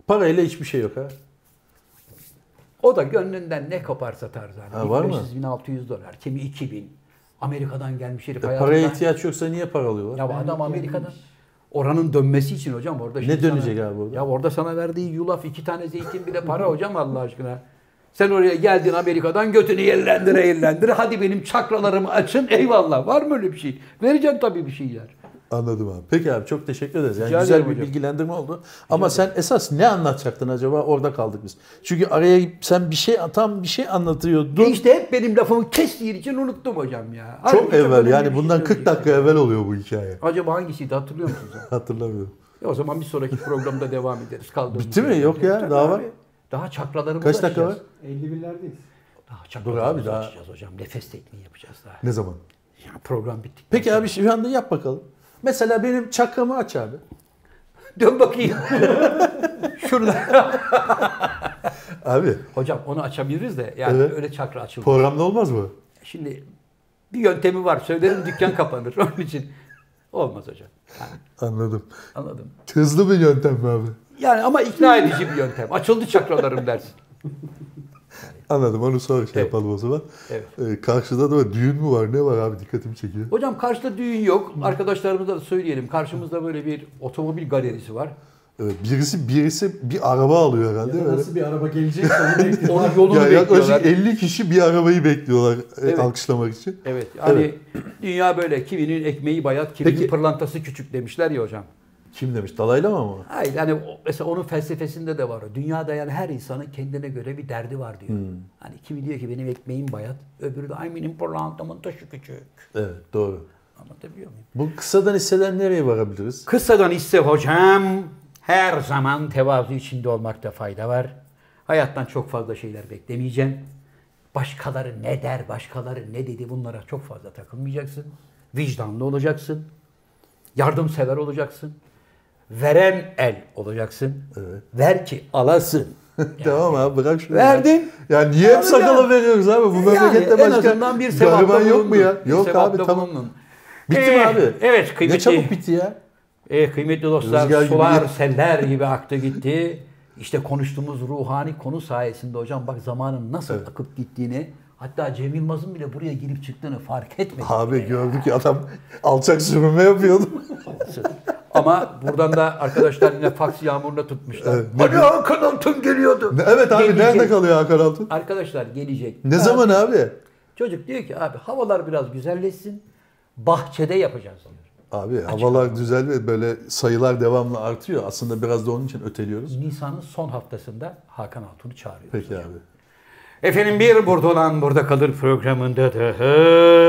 Parayla hiçbir şey yok ha. O da gönlünden ne koparsa tarzan. Ha, var mı? 1600 dolar, kimi 2000. Amerika'dan gelmiş herif E, hayatında. paraya ihtiyaç yoksa niye para alıyorlar? Ya bu adam Amerika'dan. Oranın dönmesi için hocam orada. Ne dönecek sana- abi orada? Ya orada sana verdiği yulaf iki tane zeytin bile para hocam Allah aşkına. Sen oraya geldin Amerika'dan götünü yerlendire yerlendire. Hadi benim çakralarımı açın eyvallah. Var mı öyle bir şey? Vereceğim tabii bir şeyler. Anladım abi. Peki abi çok teşekkür ederiz. Yani Rica güzel ederim bir hocam. bilgilendirme oldu. Ama sen esas ne anlatacaktın acaba? Orada kaldık biz. Çünkü araya sen bir şey tam bir şey anlatıyordun. İşte hep benim lafımı kestiğin için unuttum hocam ya. çok Halbuki evvel yani bundan şey 40 dakika evvel oluyor bu hikaye. Acaba hangisiydi hatırlıyor musunuz? *laughs* Hatırlamıyorum. E o zaman bir sonraki programda devam ederiz. Kaldığımız Bitti mi? Yok ya, daha abi. var. Daha çakralarımızı Kaç dakika açacağız. 51'lerdeyiz. Daha çakralarımızı abi, daha- açacağız hocam. Nefes tekniği yapacağız daha. Ne zaman? Ya program bitti. Peki abi şu anda yap bakalım. Mesela benim çakramı aç abi. *laughs* Dön bakayım. *laughs* Şurada. Abi Hocam onu açabiliriz de yani Evet. öyle çakra açılmaz. programda olmaz mı? Şimdi bir yöntemi var. Söylerim dükkan kapanır. *laughs* Onun için olmaz hocam. Yani, Anladım. anladım. Hızlı bir yöntem mi abi? Yani ama ikna edici bir yöntem. Açıldı çakralarım dersin. Anladım onu sonra şey Evet. yapalım o zaman. Evet. Ee, karşıda da düğün mü var ne var abi dikkatimi çekiyor. Hocam karşıda düğün yok. Arkadaşlarımıza da söyleyelim. Karşımızda böyle bir otomobil galerisi var. Evet, birisi birisi bir araba alıyor Ya herhalde. Öyle. nasıl bir araba gelecek onu bekliyorlar. *laughs* Onun yolunu Ya bekliyorlar. yaklaşık 50 kişi bir arabayı bekliyorlar e, Evet. alkışlamak için. Evet. Yani Evet. dünya böyle. Kiminin ekmeği bayat, kiminin Peki- pırlantası küçük demişler ya hocam. Kim demiş? Dalai Lama mı? Hayır yani mesela onun felsefesinde de var. Dünyada yani her insanın kendine göre bir derdi var diyor. Hmm. Hani kimi diyor ki benim ekmeğim bayat, öbürü de ay benim pırlantamın taşı küçük. Evet doğru. Anlatabiliyor muyum? Bu kısadan hisseden nereye varabiliriz? Kısadan ise hocam her zaman tevazu içinde olmakta fayda var. Hayattan çok fazla şeyler beklemeyeceksin. Başkaları ne der, başkaları ne dedi bunlara çok fazla takılmayacaksın. Vicdanlı olacaksın. Yardımsever olacaksın. Veren el olacaksın. Evet. Ver ki alasın. *laughs* tamam abi bırak şunu. Verdin. Ya, ya niye hep sakala veriyoruz abi? Bu Yani memlekette en başka azından bir gariban yok mu ya? Bir Yok abi tamam. bulundun. Bitti mi Ee, abi? Evet Ne kıymetli. çabuk bitti ya. E, kıymetli dostlar Rüzgar gibi sular bir- *laughs* seller gibi aktı gitti. İşte konuştuğumuz ruhani konu sayesinde hocam bak zamanın nasıl Evet. akıp gittiğini hatta Cem Yılmaz'ın bile buraya girip çıktığını fark etmedik. Abi gördük ya adam *laughs* alçak sürünme yapıyordu. Ama buradan da arkadaşlar yine faks yağmuruna tutmuşlar. Evet, hani? Hakan Altun geliyordu. evet abi Gelecek. nerede kalıyor Hakan Altun? Arkadaşlar gelecek. Ne Ha, zaman abi? Çocuk diyor ki abi havalar biraz güzelleşsin. Bahçede yapacağız diyor. Abi havalar düzeldi böyle sayılar devamlı artıyor. Aslında biraz da onun için öteliyoruz. Nisan'ın son haftasında Hakan Altun'u çağırıyoruz. Peki abi. Efendim bir burada olan burada kalır programında da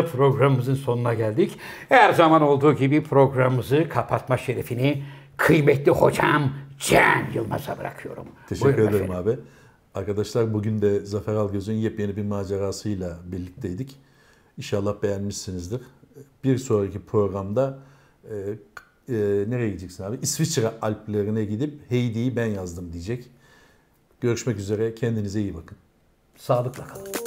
programımızın sonuna geldik. Her zaman olduğu gibi programımızı kapatma şerefini kıymetli hocam Can Yılmaz'a bırakıyorum. Teşekkür Buyurun ederim efendim. abi. Arkadaşlar bugün de Zafer Algöz'ün yepyeni bir macerasıyla birlikteydik. İnşallah beğenmişsinizdir. Bir sonraki programda e, e, nereye gideceksin abi? İsviçre Alplerine gidip Heidi'yi ben yazdım diyecek. Görüşmek üzere. Kendinize iyi bakın. Sağlıkla kalın.